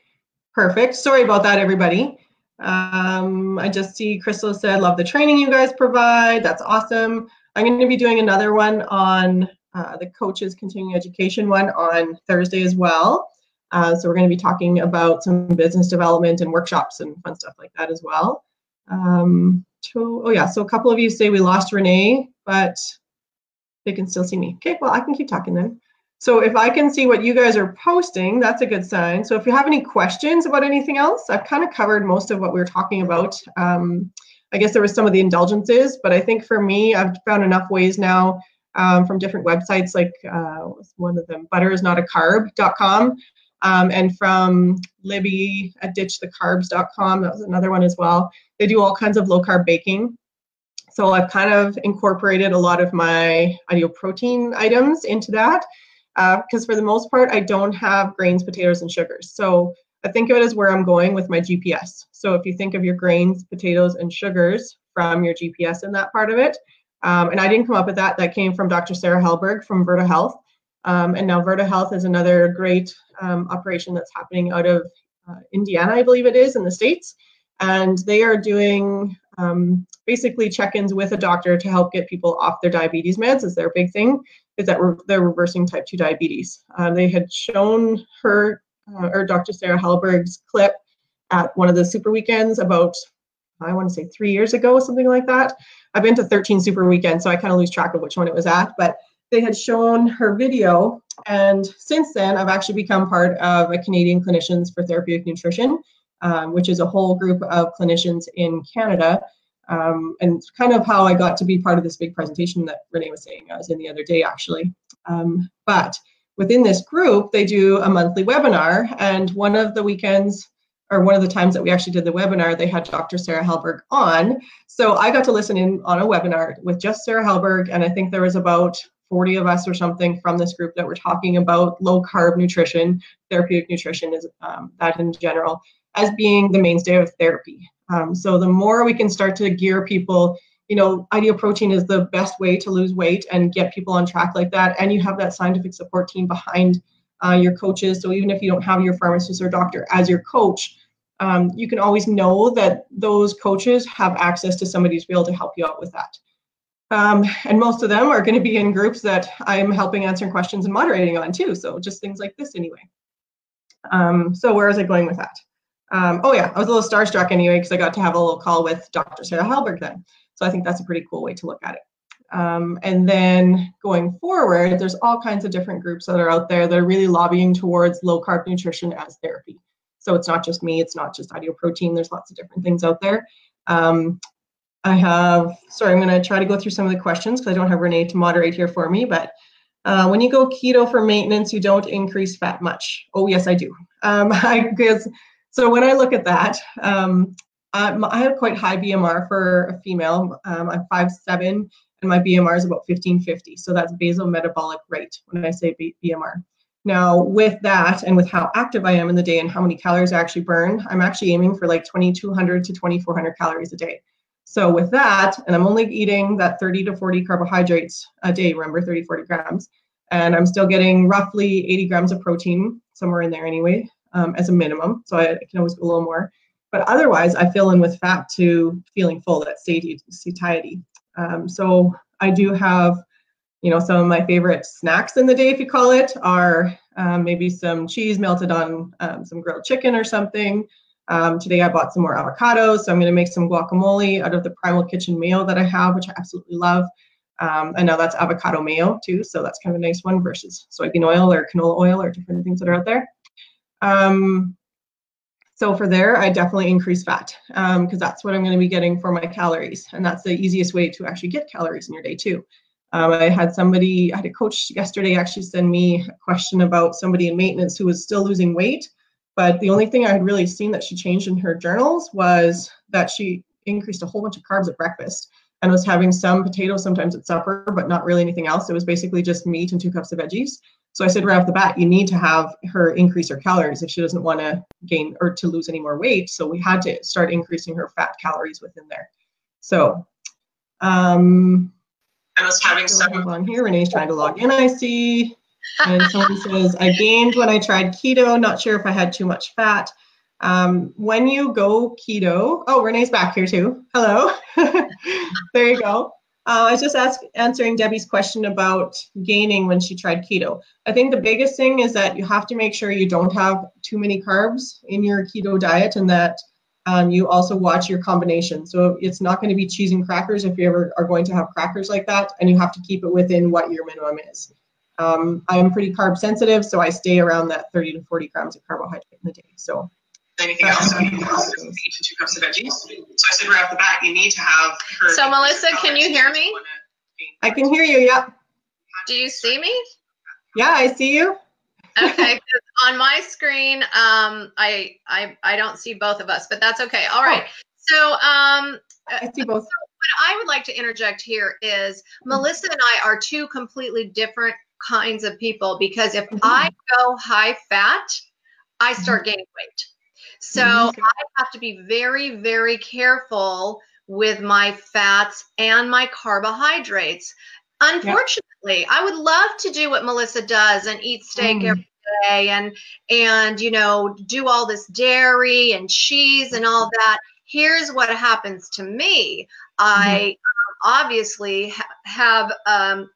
Perfect. Sorry about that, everybody. Um, I just see Crystal said, love the training you guys provide. That's awesome. I'm going to be doing another one on uh, the coaches continuing education one on Thursday as well. Uh, so we're going to be talking about some business development and workshops and fun stuff like that as well. Um, to, oh yeah, so a couple of you say we lost Renee, but they can still see me. Okay, well, I can keep talking then. So if I can see what you guys are posting, that's a good sign. So if you have any questions about anything else, I've kind of covered most of what we were talking about. Um, I guess there was some of the indulgences, but I think for me, I've found enough ways now um, from different websites like uh, one of them, butterisnotacarb.com, um, and from Libby at ditchthecarbs.com. That was another one as well. They do all kinds of low carb baking So I've kind of incorporated a lot of my ideal protein items into that because uh, for the most part, I don't have grains, potatoes, and sugars. So I think of it as where I'm going with my GPS. So if you think of your grains, potatoes, and sugars from your GPS in that part of it, um, and I didn't come up with that, that came from Dr. Sarah Hallberg from Virta Health. Um, and now Virta Health is another great um, operation that's happening out of uh, Indiana, I believe it is, in the States. And they are doing um, basically check-ins with a doctor to help get people off their diabetes meds is their big thing, is that re- they're reversing type 2 diabetes. Uh, they had shown her, uh, or Dr. Sarah Hallberg's clip at one of the super weekends about, I want to say three years ago, something like that. I've been to 13 super weekends, so I kind of lose track of which one it was at, but they had shown her video. And since then, I've actually become part of a Canadian Clinicians for Therapeutic Nutrition, um, which is a whole group of clinicians in Canada. Um, and kind of how I got to be part of this big presentation that Renee was saying. I was in the other day, actually. Um, but within this group, they do a monthly webinar. And one of the weekends, or one of the times that we actually did the webinar, they had Dr. Sarah Hallberg on. So I got to listen in on a webinar with just Sarah Hallberg, and I think there was about 40 of us or something from this group that were talking about low carb nutrition, therapeutic nutrition is um, that in general, as being the mainstay of therapy. Um, so the more we can start to gear people, you know, ideal protein is the best way to lose weight and get people on track like that. And you have that scientific support team behind uh, your coaches. So even if you don't have your pharmacist or doctor as your coach, um, you can always know that those coaches have access to somebody be able to help you out with that. Um, and most of them are going to be in groups that I'm helping answering questions and moderating on too. So just things like this anyway. Um, so where is it going with that? Um, oh yeah, I was a little starstruck anyway because I got to have a little call with Dr. Sarah Hallberg then. So I think that's a pretty cool way to look at it. Um, and then going forward, there's all kinds of different groups that are out there that are really lobbying towards low carb nutrition as therapy. So it's not just me, it's not just ideal protein. There's lots of different things out there. Um, I have, sorry, I'm going to try to go through some of the questions because I don't have Renee to moderate here for me, but uh, when you go keto for maintenance, you don't increase fat much. Oh, yes, I do. Um, [laughs] I guess, so when I look at that, um, I, I have quite high BMR for a female. Um, I'm 5'7", and my BMR is about 1550. So that's basal metabolic rate when I say BMR. Now, with that and with how active I am in the day and how many calories I actually burn, I'm actually aiming for like 2200 to 2400 calories a day. So with that, and I'm only eating that 30 to 40 carbohydrates a day, remember 30, 40 grams, and I'm still getting roughly 80 grams of protein, somewhere in there anyway, um, as a minimum. So I, I, can always go a little more. But otherwise, I fill in with fat to feeling full, that satiety. Um, so I do have, you know, some of my favorite snacks in the day, if you call it, are um, maybe some cheese melted on um, some grilled chicken or something, um, today I bought some more avocados, so I'm going to make some guacamole out of the Primal Kitchen mayo that I have, which I absolutely love. Um, and now that's avocado mayo too, so that's kind of a nice one versus soybean oil or canola oil or different things that are out there. Um, so for there, I definitely increase fat because um, that's what I'm going to be getting for my calories, and that's the easiest way to actually get calories in your day too. Um, I had somebody, I had a coach yesterday actually send me a question about somebody in maintenance who was still losing weight but the only thing I had really seen that she changed in her journals was that she increased a whole bunch of carbs at breakfast and was having some potatoes sometimes at supper, but not really anything else. It was basically just meat and two cups of veggies. So I said right off the bat, you need to have her increase her calories if she doesn't want to gain or to lose any more weight. So we had to start increasing her fat calories within there. So um, I was having some on here. Renee's trying to log in. I see and [laughs] someone says, I gained when I tried keto, not sure if I had too much fat. Um, when you go keto, oh, Renee's back here too. Hello. [laughs] there you go. Uh, I was just ask, answering Debbie's question about gaining when she tried keto. I think the biggest thing is that you have to make sure you don't have too many carbs in your keto diet and that um, you also watch your combination. So it's not going to be cheese and crackers if you ever are going to have crackers like that, and you have to keep it within what your minimum is. Um, I'm pretty carb sensitive, so I stay around that 30 to 40 grams of carbohydrate in the day. So anything else? So you also eat two cups of veggies. So I said right off the bat, you need to have. So Melissa, can you hear me? I can hear you. Yeah. Do you see me? Yeah, I see you. okay, on my screen, um, I I I don't see both of us, but that's okay. All right. Oh. So um, I see both. So I would like to interject here is Melissa and I are two completely different kinds of people because if mm-hmm. I go high fat, I mm-hmm. start gaining weight. So mm-hmm. I have to be very, very careful with my fats and my carbohydrates. Unfortunately, yep. I would love to do what Melissa does and eat steak mm. every day and and you know do all this dairy and cheese and all that. Here's what happens to me. I mm-hmm. obviously ha- have um,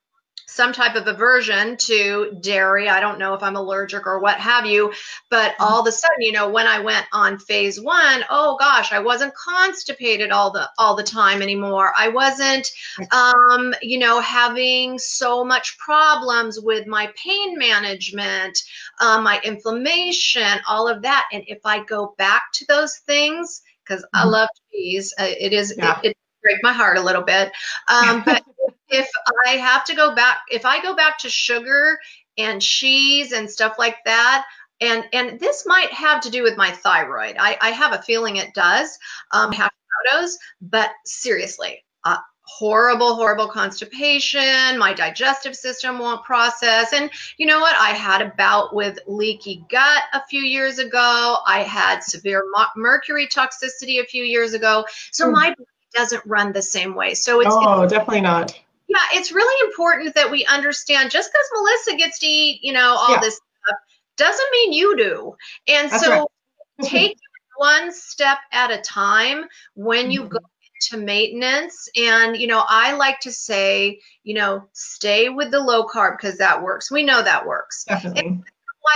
some type of aversion to dairy. I don't know if I'm allergic or what have you, but mm-hmm. all of a sudden, you know, when I went on phase one, oh gosh, I wasn't constipated all the all the time anymore. I wasn't, um, you know, having so much problems with my pain management, um, my inflammation, all of that. And if I go back to those things, because mm-hmm. I love cheese, uh, it is yeah. it, it break my heart a little bit. Um, [laughs] but if I have to go back, if I go back to sugar and cheese and stuff like that, and and this might have to do with my thyroid. I, I have a feeling it does. Um, Hashimoto's, but seriously, uh, horrible, horrible constipation. My digestive system won't process. And you know what? I had a bout with leaky gut a few years ago. I had severe mercury toxicity a few years ago. So mm. my body doesn't run the same way. So it's oh, it's, definitely not. Yeah, it's really important that we understand. Just because Melissa gets to eat, you know, all yeah. this stuff doesn't mean you do. And That's so right. [laughs] take one step at a time when you mm-hmm. go into maintenance. And you know, I like to say, you know, stay with the low carb because that works. We know that works. Definitely.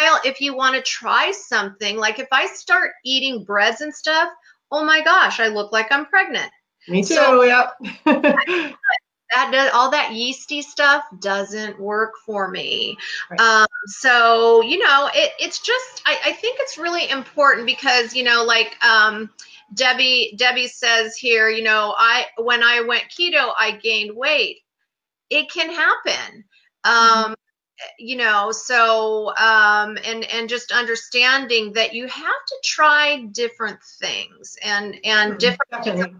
while if you want to try something like if i start eating breads and stuff oh my gosh i look like i'm pregnant me too. So, yep. [laughs] that does all that yeasty stuff doesn't work for me. Right. Um, so you know, it, it's just I, I, think it's really important because you know, like um, Debbie Debbie says here, you know, I when I went keto, I gained weight. It can happen. Mm-hmm. Um, you know so um and and just understanding that you have to try different things and and mm-hmm. different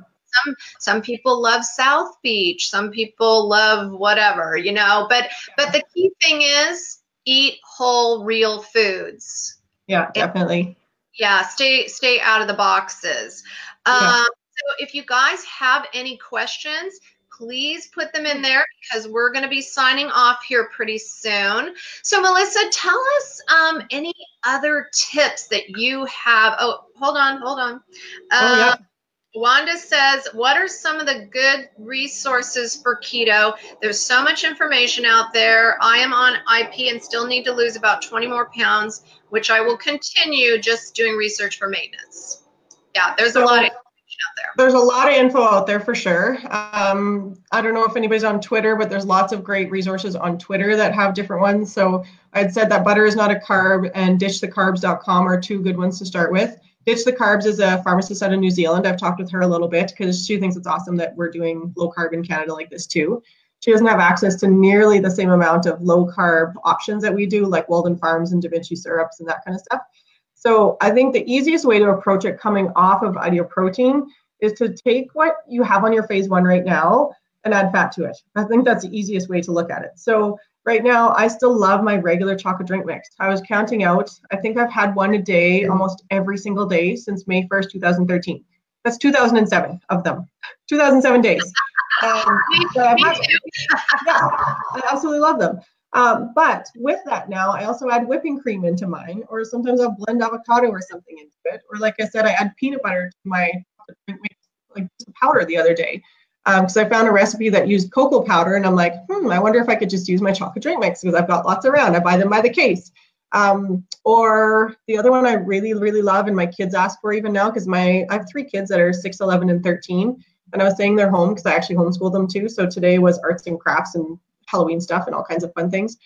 some some people love South Beach, some people love whatever, you know. But but the key thing is eat whole, real foods. Yeah, definitely. And, yeah, stay stay out of the boxes. Yeah. Um, so if you guys have any questions, please put them in there because we're going to be signing off here pretty soon. So, Melissa, tell us um, any other tips that you have. Oh, hold on, hold on. oh, yeah. Wanda says, What are some of the good resources for keto? There's so much information out there. I am on IP and still need to lose about 20 more pounds, which I will continue just doing research for maintenance. Yeah, there's a lot of information out there. There's a lot of info out there for sure. Um, I don't know if anybody's on Twitter, but there's lots of great resources on Twitter that have different ones. So I'd said that butter is not a carb and ditchthecarbs.com are two good ones to start with. Ditch the Carbs is a pharmacist out of New Zealand. I've talked with her a little bit because she thinks it's awesome that we're doing low carb in Canada like this too. She doesn't have access to nearly the same amount of low carb options that we do, like Walden Farms and Da Vinci syrups and that kind of stuff. So I think the easiest way to approach it coming off of Ideal Protein is to take what you have on your phase one right now and add fat to it. I think that's the easiest way to look at it. So right now I still love my regular chocolate drink mix. I was counting out. I think I've had one a day almost every single day since May 1st, 2013. That's 2007 of them. 2007 days. [laughs] Um, yeah, I absolutely love them. Um, but with that now, I also add whipping cream into mine, or sometimes I'll blend avocado or something into it. Or like I said, I add peanut butter to my drink mix, like powder the other day because um, I found a recipe that used cocoa powder, and I'm like, hmm, I wonder if I could just use my chocolate drink mix because I've got lots around. I buy them by the case. Um, or the other one I really, really love, and my kids ask for even now because my I have three kids that are 6, 11, and 13, and I was saying they're home because I actually homeschool them too. So today was arts and crafts and Halloween stuff and all kinds of fun things.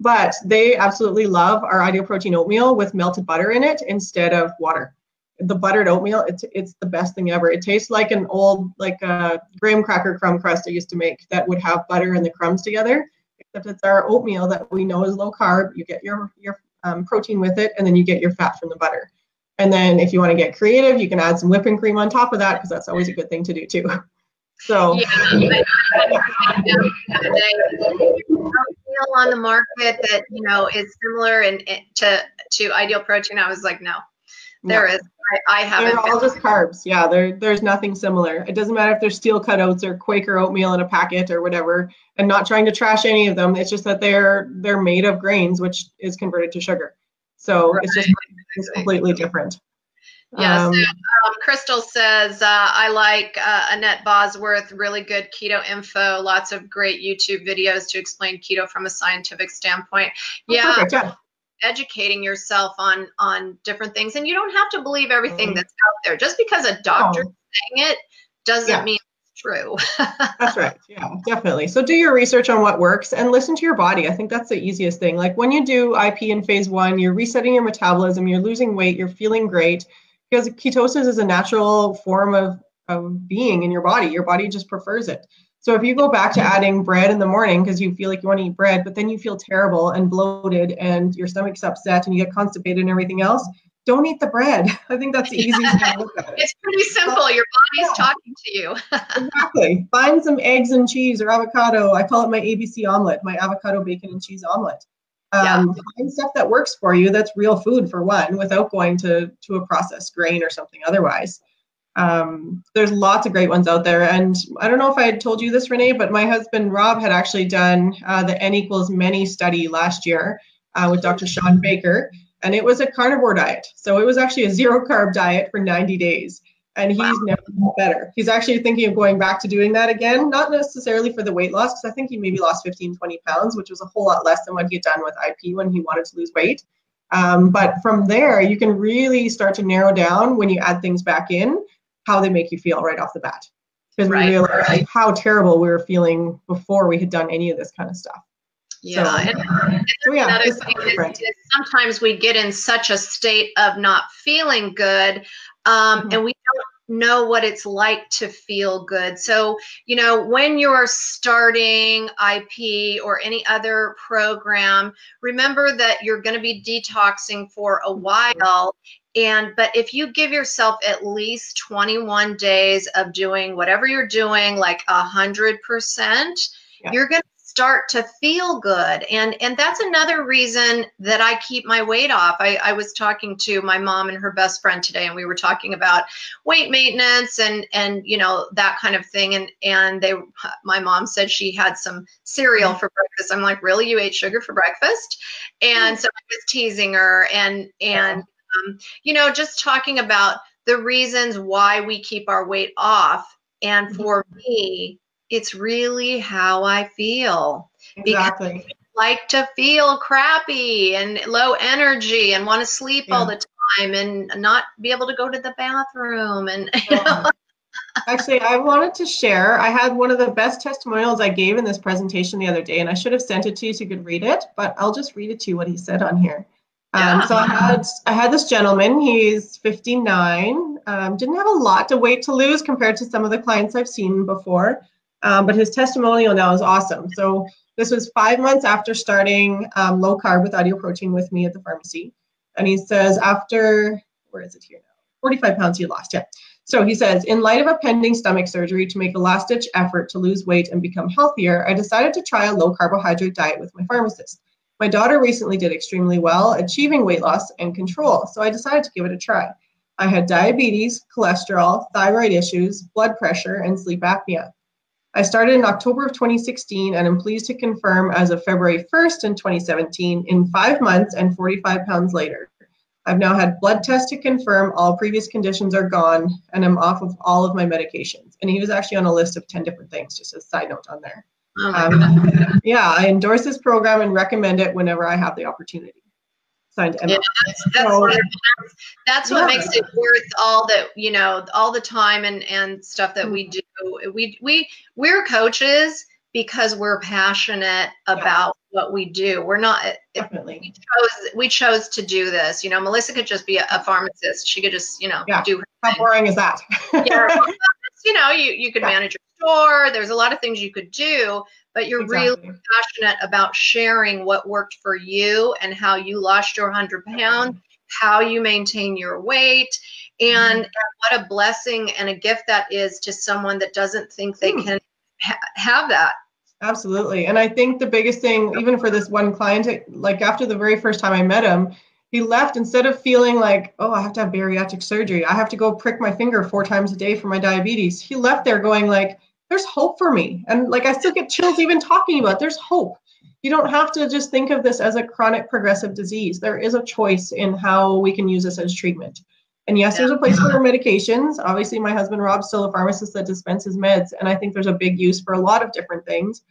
But they absolutely love our Ideal Protein oatmeal with melted butter in it instead of water the buttered oatmeal it's it's the best thing ever. It tastes like an old like a uh, graham cracker crumb crust i used to make that would have butter and the crumbs together except it's our oatmeal that we know is low carb. You get your your um, protein with it and then you get your fat from the butter. And then if you want to get creative you can add some whipping cream on top of that because that's always a good thing to do too. [laughs] So yeah, on the market that you know is similar and to to ideal protein. I was like, no, there no. is. I, I haven't. They're all just carbs. Yeah, there there's nothing similar. It doesn't matter if they're steel cut oats or Quaker oatmeal in a packet or whatever. And not trying to trash any of them. It's just that they're they're made of grains, which is converted to sugar. So right. it's just it's completely different. Yeah, um, so um, Crystal says, uh, I like uh, Annette Bosworth, really good keto info, lots of great YouTube videos to explain keto from a scientific standpoint. Oh, yeah, perfect, yeah. Educating yourself on on different things, and you don't have to believe everything mm-hmm. that's out there. Just because a doctor saying it doesn't yeah. mean it's true. [laughs] that's right. Yeah, definitely. So do your research on what works and listen to your body. I think that's the easiest thing. Like when you do IP in phase one, you're resetting your metabolism, you're losing weight, you're feeling great because ketosis is a natural form of, of being in your body. Your body just prefers it. So if you go back to adding bread in the morning because you feel like you want to eat bread, but then you feel terrible and bloated and your stomach's upset and you get constipated and everything else, don't eat the bread. [laughs] I think that's the easiest way to look at it. It's pretty simple. Your body's yeah. talking to you. [laughs] exactly. Find some eggs and cheese or avocado. I call it my ABC omelet, my avocado, bacon, and cheese omelet um, yeah. find stuff that works for you that's real food for one without going to to a processed grain or something otherwise um, there's lots of great ones out there and i don't know if i had told you this renee but my husband rob had actually done uh, the n equals many study last year uh, with dr shawn baker and it was a carnivore diet so it was actually a zero carb diet for 90 days and he's wow. never better. He's actually thinking of going back to doing that again, not necessarily for the weight loss, because I think he maybe lost 15, 20 pounds, which was a whole lot less than what he had done with IP when he wanted to lose weight. Um, but from there, you can really start to narrow down when you add things back in how they make you feel right off the bat. Because right, we realized right. how terrible we were feeling before we had done any of this kind of stuff. Yeah, so, and, and so yeah, is, is sometimes we get in such a state of not feeling good um, mm-hmm. and we don't know what it's like to feel good. So, you know, when you're starting IP or any other program, remember that you're going to be detoxing for a while. And, but if you give yourself at least 21 days of doing whatever you're doing, like a hundred percent, you're going to start to feel good. And and that's another reason that i keep my weight off. I, I was talking to my mom and her best friend today and we were talking about weight maintenance and and you know that kind of thing. And and they my mom said she had some cereal mm-hmm. for breakfast. I'm like really? You ate sugar for breakfast? And mm-hmm. so i was teasing her and and um, you know just talking about the reasons why we keep our weight off and mm-hmm. for me it's really how I feel. Exactly. Because I like to feel crappy and low energy and want to sleep yeah. all the time and not be able to go to the bathroom and [laughs] you know. Actually, I wanted to share. I had one of the best testimonials I gave in this presentation the other day, and I should have sent it to you so you could read it, but I'll just read it to you what he said on here. Um, so I had I had this gentleman. He's 59. Um, didn't have a lot of weight to lose compared to some of the clients I've seen before. Um, but his testimonial now is awesome. So this was five months after starting um, low carb with Ideal Protein with me at the pharmacy. And he says, after, where is it here now? 45 pounds he lost, yeah. So he says, in light of a pending stomach surgery to make a last ditch effort to lose weight and become healthier, I decided to try a low carbohydrate diet with my pharmacist. My daughter recently did extremely well, achieving weight loss and control, so I decided to give it a try. I had diabetes, cholesterol, thyroid issues, blood pressure, and sleep apnea. I started in October of 2016 and I'm pleased to confirm as of February 1st in 2017, in five months and 45 pounds later. I've now had blood tests to confirm all previous conditions are gone and I'm off of all of my medications. And he was actually on a list of 10 different things, just a side note on there. Um, yeah, I endorse this program and recommend it whenever I have the opportunity. Signed Emma. Yeah, that's, that's, so, what, that's what yeah. makes it worth all that, you know, all the time and, and stuff that we do we we we're coaches because we're passionate about yeah. what we do. We're not definitely we chose, we chose to do this. You know, Melissa could just be a, a pharmacist. She could just, you know, yeah. do her How thing. boring is that? yeah, [laughs] you know, you, you could manage your store. There's a lot of things you could do, but you're exactly. really passionate about sharing what worked for you and how you lost your hundred pounds how you maintain your weight and, mm-hmm. what a blessing and a gift that is to someone that doesn't think they mm. can ha- have that absolutely and i think the biggest thing even for this one client like after the very first time i met him he left instead of feeling like oh i have to have bariatric surgery i have to go prick my finger four times a day for my diabetes he left there going like there's hope for me and like i still get chills [laughs] even talking about it. there's hope you don't have to just think of this as a chronic progressive disease. There is a choice in how we can use this as treatment. And yes, yeah. there's a place for [laughs] medications. Obviously, my husband Rob's still a pharmacist that dispenses meds, and I think there's a big use for a lot of different things.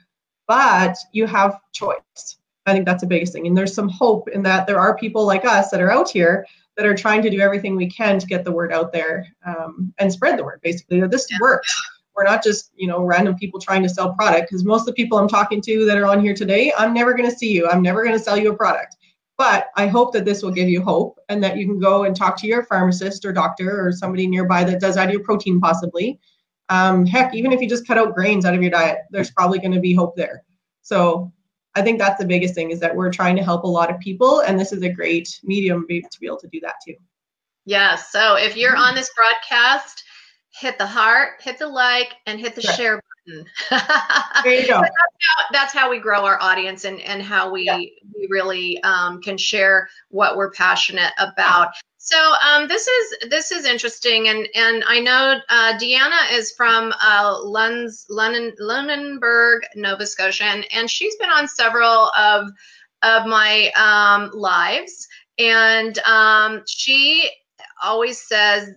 But you have choice. I think that's the biggest thing. And there's some hope in that there are people like us that are out here that are trying to do everything we can to get the word out there um, and spread the word, basically, that this yeah. works. We're not just, you know, random people trying to sell product because most of the people I'm talking to that are on here today, I'm never going to see you. I'm never going to sell you a product. But I hope that this will give you hope and that you can go and talk to your pharmacist or doctor or somebody nearby that does Ideal Protein possibly. Um, heck, even if you just cut out grains out of your diet, there's probably going to be hope there. So I think that's the biggest thing is that we're trying to help a lot of people, and this is a great medium to be able to do that too. Yeah, so if you're on this broadcast hit the heart, hit the like, and hit the share button. [laughs] there you go. that's, how, that's, how, we grow our audience and, and how we, yeah. we really um, can share what we're passionate about. So um, this is this is interesting, and and I know uh, Deanna is from uh, Lunds, London, Lunenburg, Nova Scotia, and, and she's been on several of of my um, lives, and um, she always says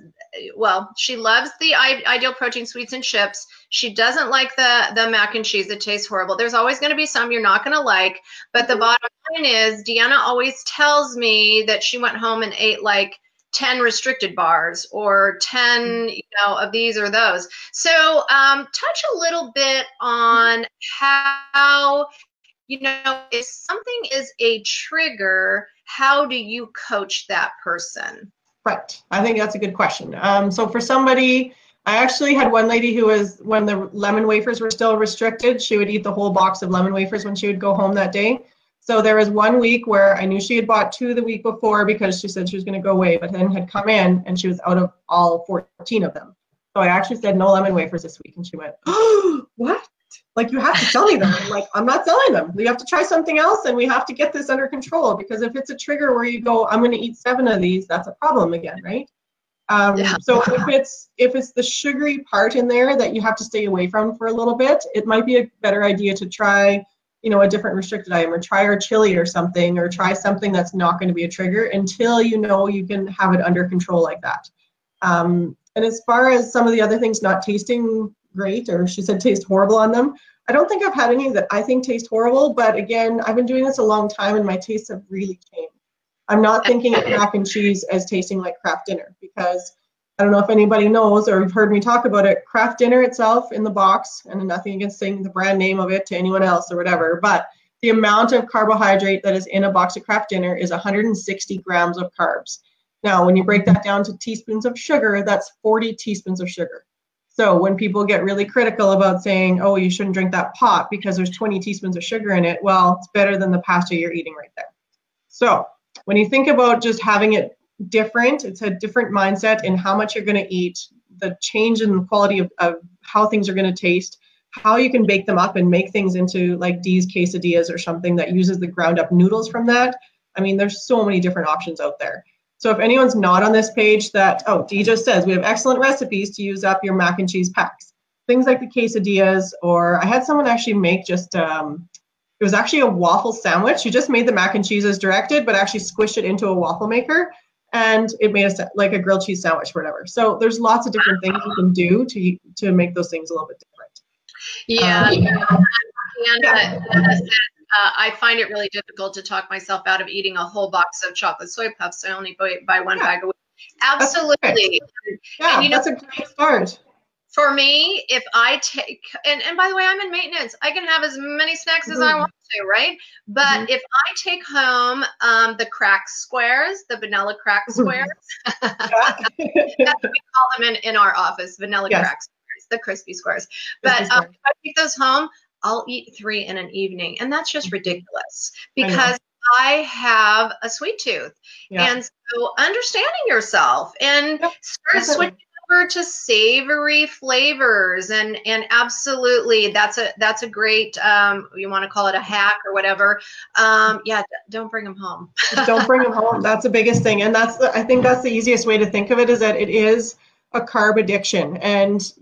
well, she loves the ideal protein sweets and chips. She doesn't like the the mac and cheese. It tastes horrible. There's always going to be some you're not going to like. But the mm-hmm. bottom line is, Deanna always tells me that she went home and ate like 10 restricted bars or 10 mm-hmm. you know of these or those so um, touch a little bit on mm-hmm. how you know if something is a trigger how do you coach that person Right. I think that's a good question. Um, so for somebody, I actually had one lady who was when the lemon wafers were still restricted, she would eat the whole box of lemon wafers when she would go home that day. So there was one week where I knew she had bought two the week before because she said she was going to go away, but then had come in and she was out of all 14 of them. So I actually said no lemon wafers this week, and she went, "Oh, [gasps] what? Like you have to tell me them." I'm like, "I'm not selling them. We have to try something else, and we have to get this under control because if it's a trigger where you go, I'm going to eat seven of these, that's a problem again, right?" Um, yeah. So if [laughs] it's if it's the sugary part in there that you have to stay away from for a little bit, it might be a better idea to try, you know, a different restricted item or try our chili or something, or try something that's not going to be a trigger until you know you can have it under control like that. Um, and as far as some of the other things not tasting great, or she said taste horrible on them, I don't think I've had any that I think taste horrible. But again, I've been doing this a long time and my tastes have really changed. I'm not thinking of mac and cheese as tasting like Kraft dinner because I don't know if anybody knows or you've heard me talk about it. Kraft dinner itself in the box, and nothing against saying the brand name of it to anyone else or whatever, but the amount of carbohydrate that is in a box of Kraft dinner is 160 grams of carbs. Now, when you break that down to teaspoons of sugar, that's 40 teaspoons of sugar. So when people get really critical about saying, oh, you shouldn't drink that pot because there's 20 teaspoons of sugar in it, well, it's better than the pasta you're eating right there. So when you think about just having it different, it's a different mindset in how much you're going to eat, the change in the quality of, of how things are going to taste, how you can bake them up and make things into like these quesadillas or something that uses the ground up noodles from that. I mean, there's so many different options out there. So if anyone's not on this page that, oh, Dee just says we have excellent recipes to use up your mac and cheese packs. Things like the quesadillas, or I had someone actually make just, um, it was actually a waffle sandwich. You just made the mac and cheese as directed, but actually squished it into a waffle maker and it made a like a grilled cheese sandwich or whatever. So there's lots of different things you can do to to make those things a little bit different. Yeah, um, yeah. yeah. Uh, uh, I find it really difficult to talk myself out of eating a whole box of chocolate soy puffs. I only buy, buy one yeah. bag a week. Absolutely. Yeah, and, you know, that's a great start. For me, if I take, and, and by the way, I'm in maintenance. I can have as many snacks mm-hmm. as I mm-hmm. want to, right? But mm-hmm. if I take home um, the crack squares, the vanilla crack [laughs] squares, that's [laughs] what we call them in, in our office, vanilla yes. crack squares, the crispy squares. But um, if I take those home, I'll eat three in an evening. And that's just ridiculous because I have a sweet tooth. Yeah. And so understanding yourself and yeah, start definitely. switching over to savory flavors. And and absolutely that's a that's a great um you want to call it a hack or whatever. Um yeah don't bring them home. [laughs] Don't bring them home. That's the biggest thing. And that's the, i think that's the easiest way to think of it is that it is a carb addiction. And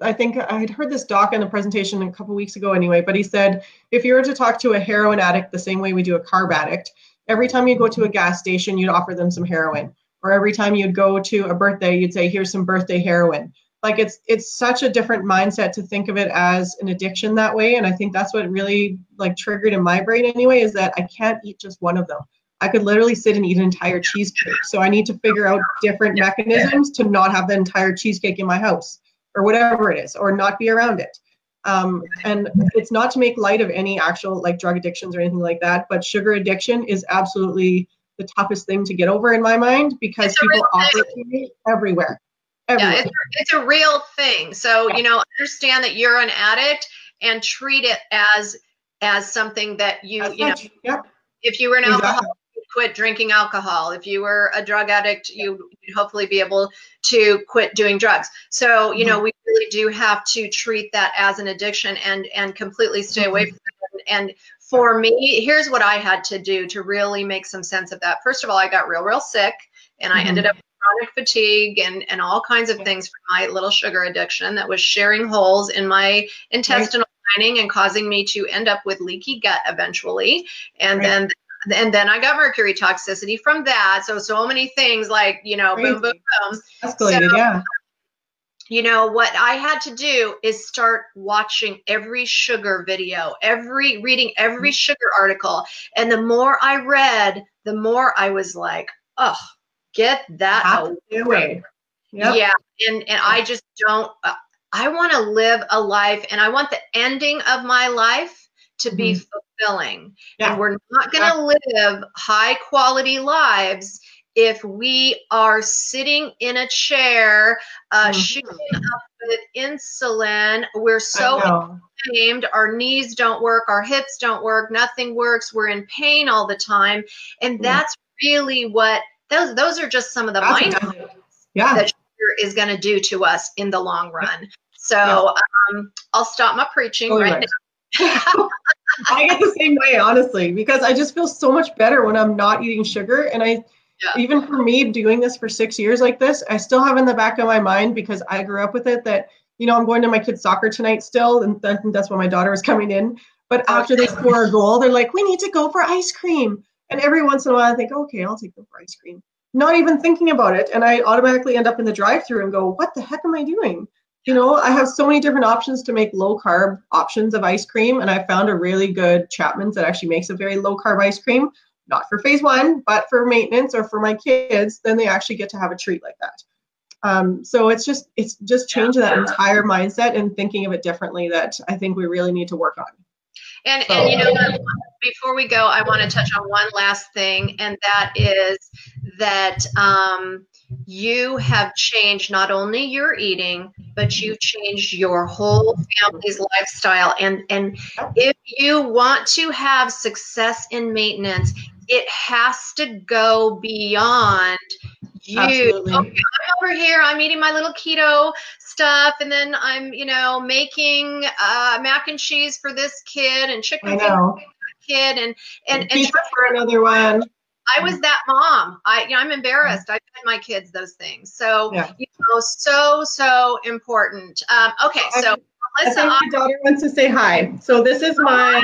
I think I had heard this doc in the presentation a couple weeks ago anyway, but he said if you were to talk to a heroin addict the same way we do a carb addict, every time you go to a gas station, you'd offer them some heroin. Or every time you'd go to a birthday, you'd say, here's some birthday heroin. Like it's it's such a different mindset to think of it as an addiction that way. And I think that's what really like triggered in my brain anyway, is that I can't eat just one of them. I could literally sit and eat an entire cheesecake. So I need to figure out different mechanisms to not have the entire cheesecake in my house or whatever it is, or not be around it. Um, and it's not to make light of any actual like drug addictions or anything like that, but sugar addiction is absolutely the toughest thing to get over in my mind because people offer it everywhere. everywhere. Yeah, it's, it's a real thing. So yeah. you know, understand that you're an addict and treat it as as something that you That's you know. Yep. If you were an exactly. alcoholic, quit drinking alcohol. If you were a drug addict, you would hopefully be able to quit doing drugs. So, you mm-hmm. know, we really do have to treat that as an addiction and and completely stay mm-hmm. away from it. And for me, here's what I had to do to really make some sense of that. First of all, I got real, real sick and I mm-hmm. ended up with chronic fatigue and, and all kinds of things from my little sugar addiction that was sharing holes in my intestinal right. lining and causing me to end up with leaky gut eventually. And right. then and then I got mercury toxicity from that. So so many things like you know Crazy. boom boom boom. Escalated, so, yeah. You know what I had to do is start watching every sugar video, every reading every mm-hmm. sugar article, and the more I read, the more I was like, oh, get that away. Yep. Yeah, and and I just don't. Uh, I want to live a life, and I want the ending of my life to be mm-hmm. Fulfilling. Yeah. And we're not going to live high quality lives if we are sitting in a chair, uh, mm-hmm. shooting up with insulin. We're so inflamed, our knees don't work, our hips don't work, nothing works. We're in pain all the time, and mm. that's really what those those are just some of the mind yeah. that sugar is going to do to us in the long run. So yeah. um, I'll stop my preaching oh, right, right now. I get the same way, honestly, because I just feel so much better when I'm not eating sugar. And I, yeah. even for me doing this for six years like this, I still have in the back of my mind because I grew up with it that, you know, I'm going to my kids' soccer tonight still. And that's why my daughter was coming in. But oh, after they score a goal, they're like, we need to go for ice cream. And every once in a while, I think, okay, I'll take them for ice cream. Not even thinking about it. And I automatically end up in the drive through and go, what the heck am I doing? You know, I have so many different options to make low carb options of ice cream. And I found a really good Chapman's that actually makes a very low carb ice cream, not for phase one, but for maintenance or for my kids, then they actually get to have a treat like that. Um, so it's just it's just changing that entire mindset and thinking of it differently that I think we really need to work on. And, so, and you know, before we go, I want to touch on one last thing, and that is that um, you have changed not only your eating, but you've changed your whole family's lifestyle. And, and if you want to have success in maintenance, it has to go beyond you. Okay, I'm over here, I'm eating my little keto stuff, and then I'm, you know, making uh, mac and cheese for this kid and chicken for kid and and, and, and for another one. I was that mom. I, you know, I'm embarrassed. I fed my kids those things. So, yeah. you know, so so important. Um, okay, so Melissa, I think my daughter wants to say hi. So this is my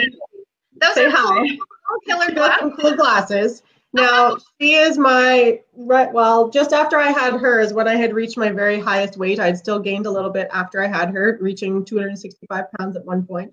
those say are hi. Cool, killer glasses. Cool glasses. Now she is my right. Well, just after I had her is when I had reached my very highest weight. I'd still gained a little bit after I had her, reaching 265 pounds at one point.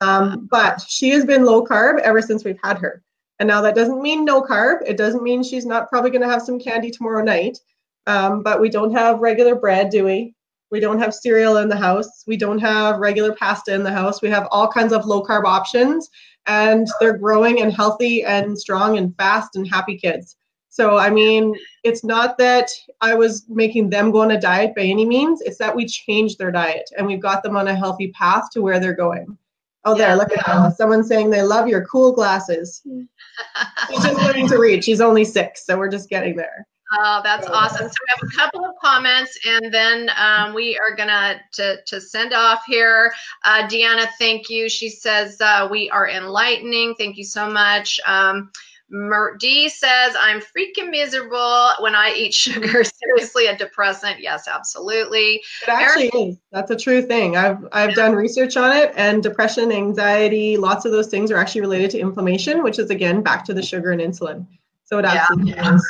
Um, but she has been low carb ever since we've had her. And now that doesn't mean no carb. It doesn't mean she's not probably going to have some candy tomorrow night. Um, but we don't have regular bread, do we? We don't have cereal in the house. We don't have regular pasta in the house. We have all kinds of low carb options, and they're growing and healthy and strong and fast and happy kids. So, I mean, it's not that I was making them go on a diet by any means. It's that we changed their diet and we've got them on a healthy path to where they're going. Oh, there, Yeah. look at that. Someone's saying they love your cool glasses. [laughs] She's just learning to read. She's only six, so we're just getting there. Oh, that's awesome. So we have a couple of comments, and then um, we are gonna to to send off here. Uh, Deanna, thank you. She says uh, we are enlightening. Thank you so much. Um, Mer- D says I'm freaking miserable when I eat sugar. [laughs] Seriously, a depressant. Yes, absolutely. It actually is. That's a true thing. I've I've done research on it, and depression, anxiety, lots of those things are actually related to inflammation, which is again back to the sugar and insulin. So it Yeah. absolutely is.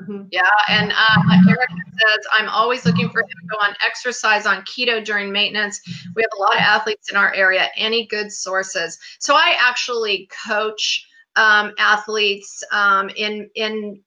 Mhm. Yeah, and uh, Erica says I'm always looking for info on exercise on keto during maintenance. We have a lot of athletes in our area. Any good sources? So I actually coach um, athletes um, in in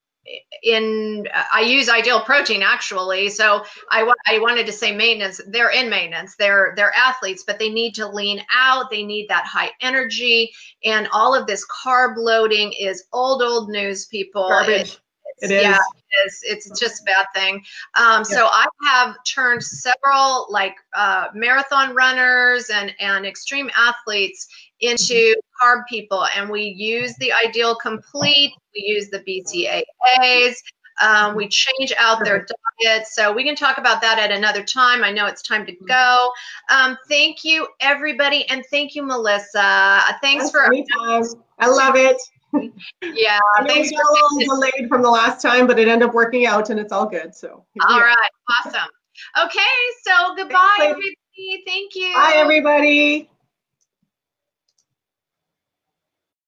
in I use ideal protein actually. So I I wanted to say maintenance. They're in maintenance. They're they're athletes, but they need to lean out. They need that high energy, and all of this carb loading is old old news, people. Garbage. It is. Yeah, it is. It's just a bad thing. Um, So I have turned several like uh, marathon runners and and extreme athletes into carb people, and we use the Ideal Complete. We use the BCAAs. Um, we change out their diet. So we can talk about that at another time. I know it's time to go. Um, thank you, everybody, and thank you, Melissa. Thanks Yes, for anytime. I love it. [laughs] yeah. I Thanks for a little delayed from the last time, but it ended up working out, and it's all good. So All right, awesome. Okay, so goodbye, lady. everybody. Thank you. Bye, everybody.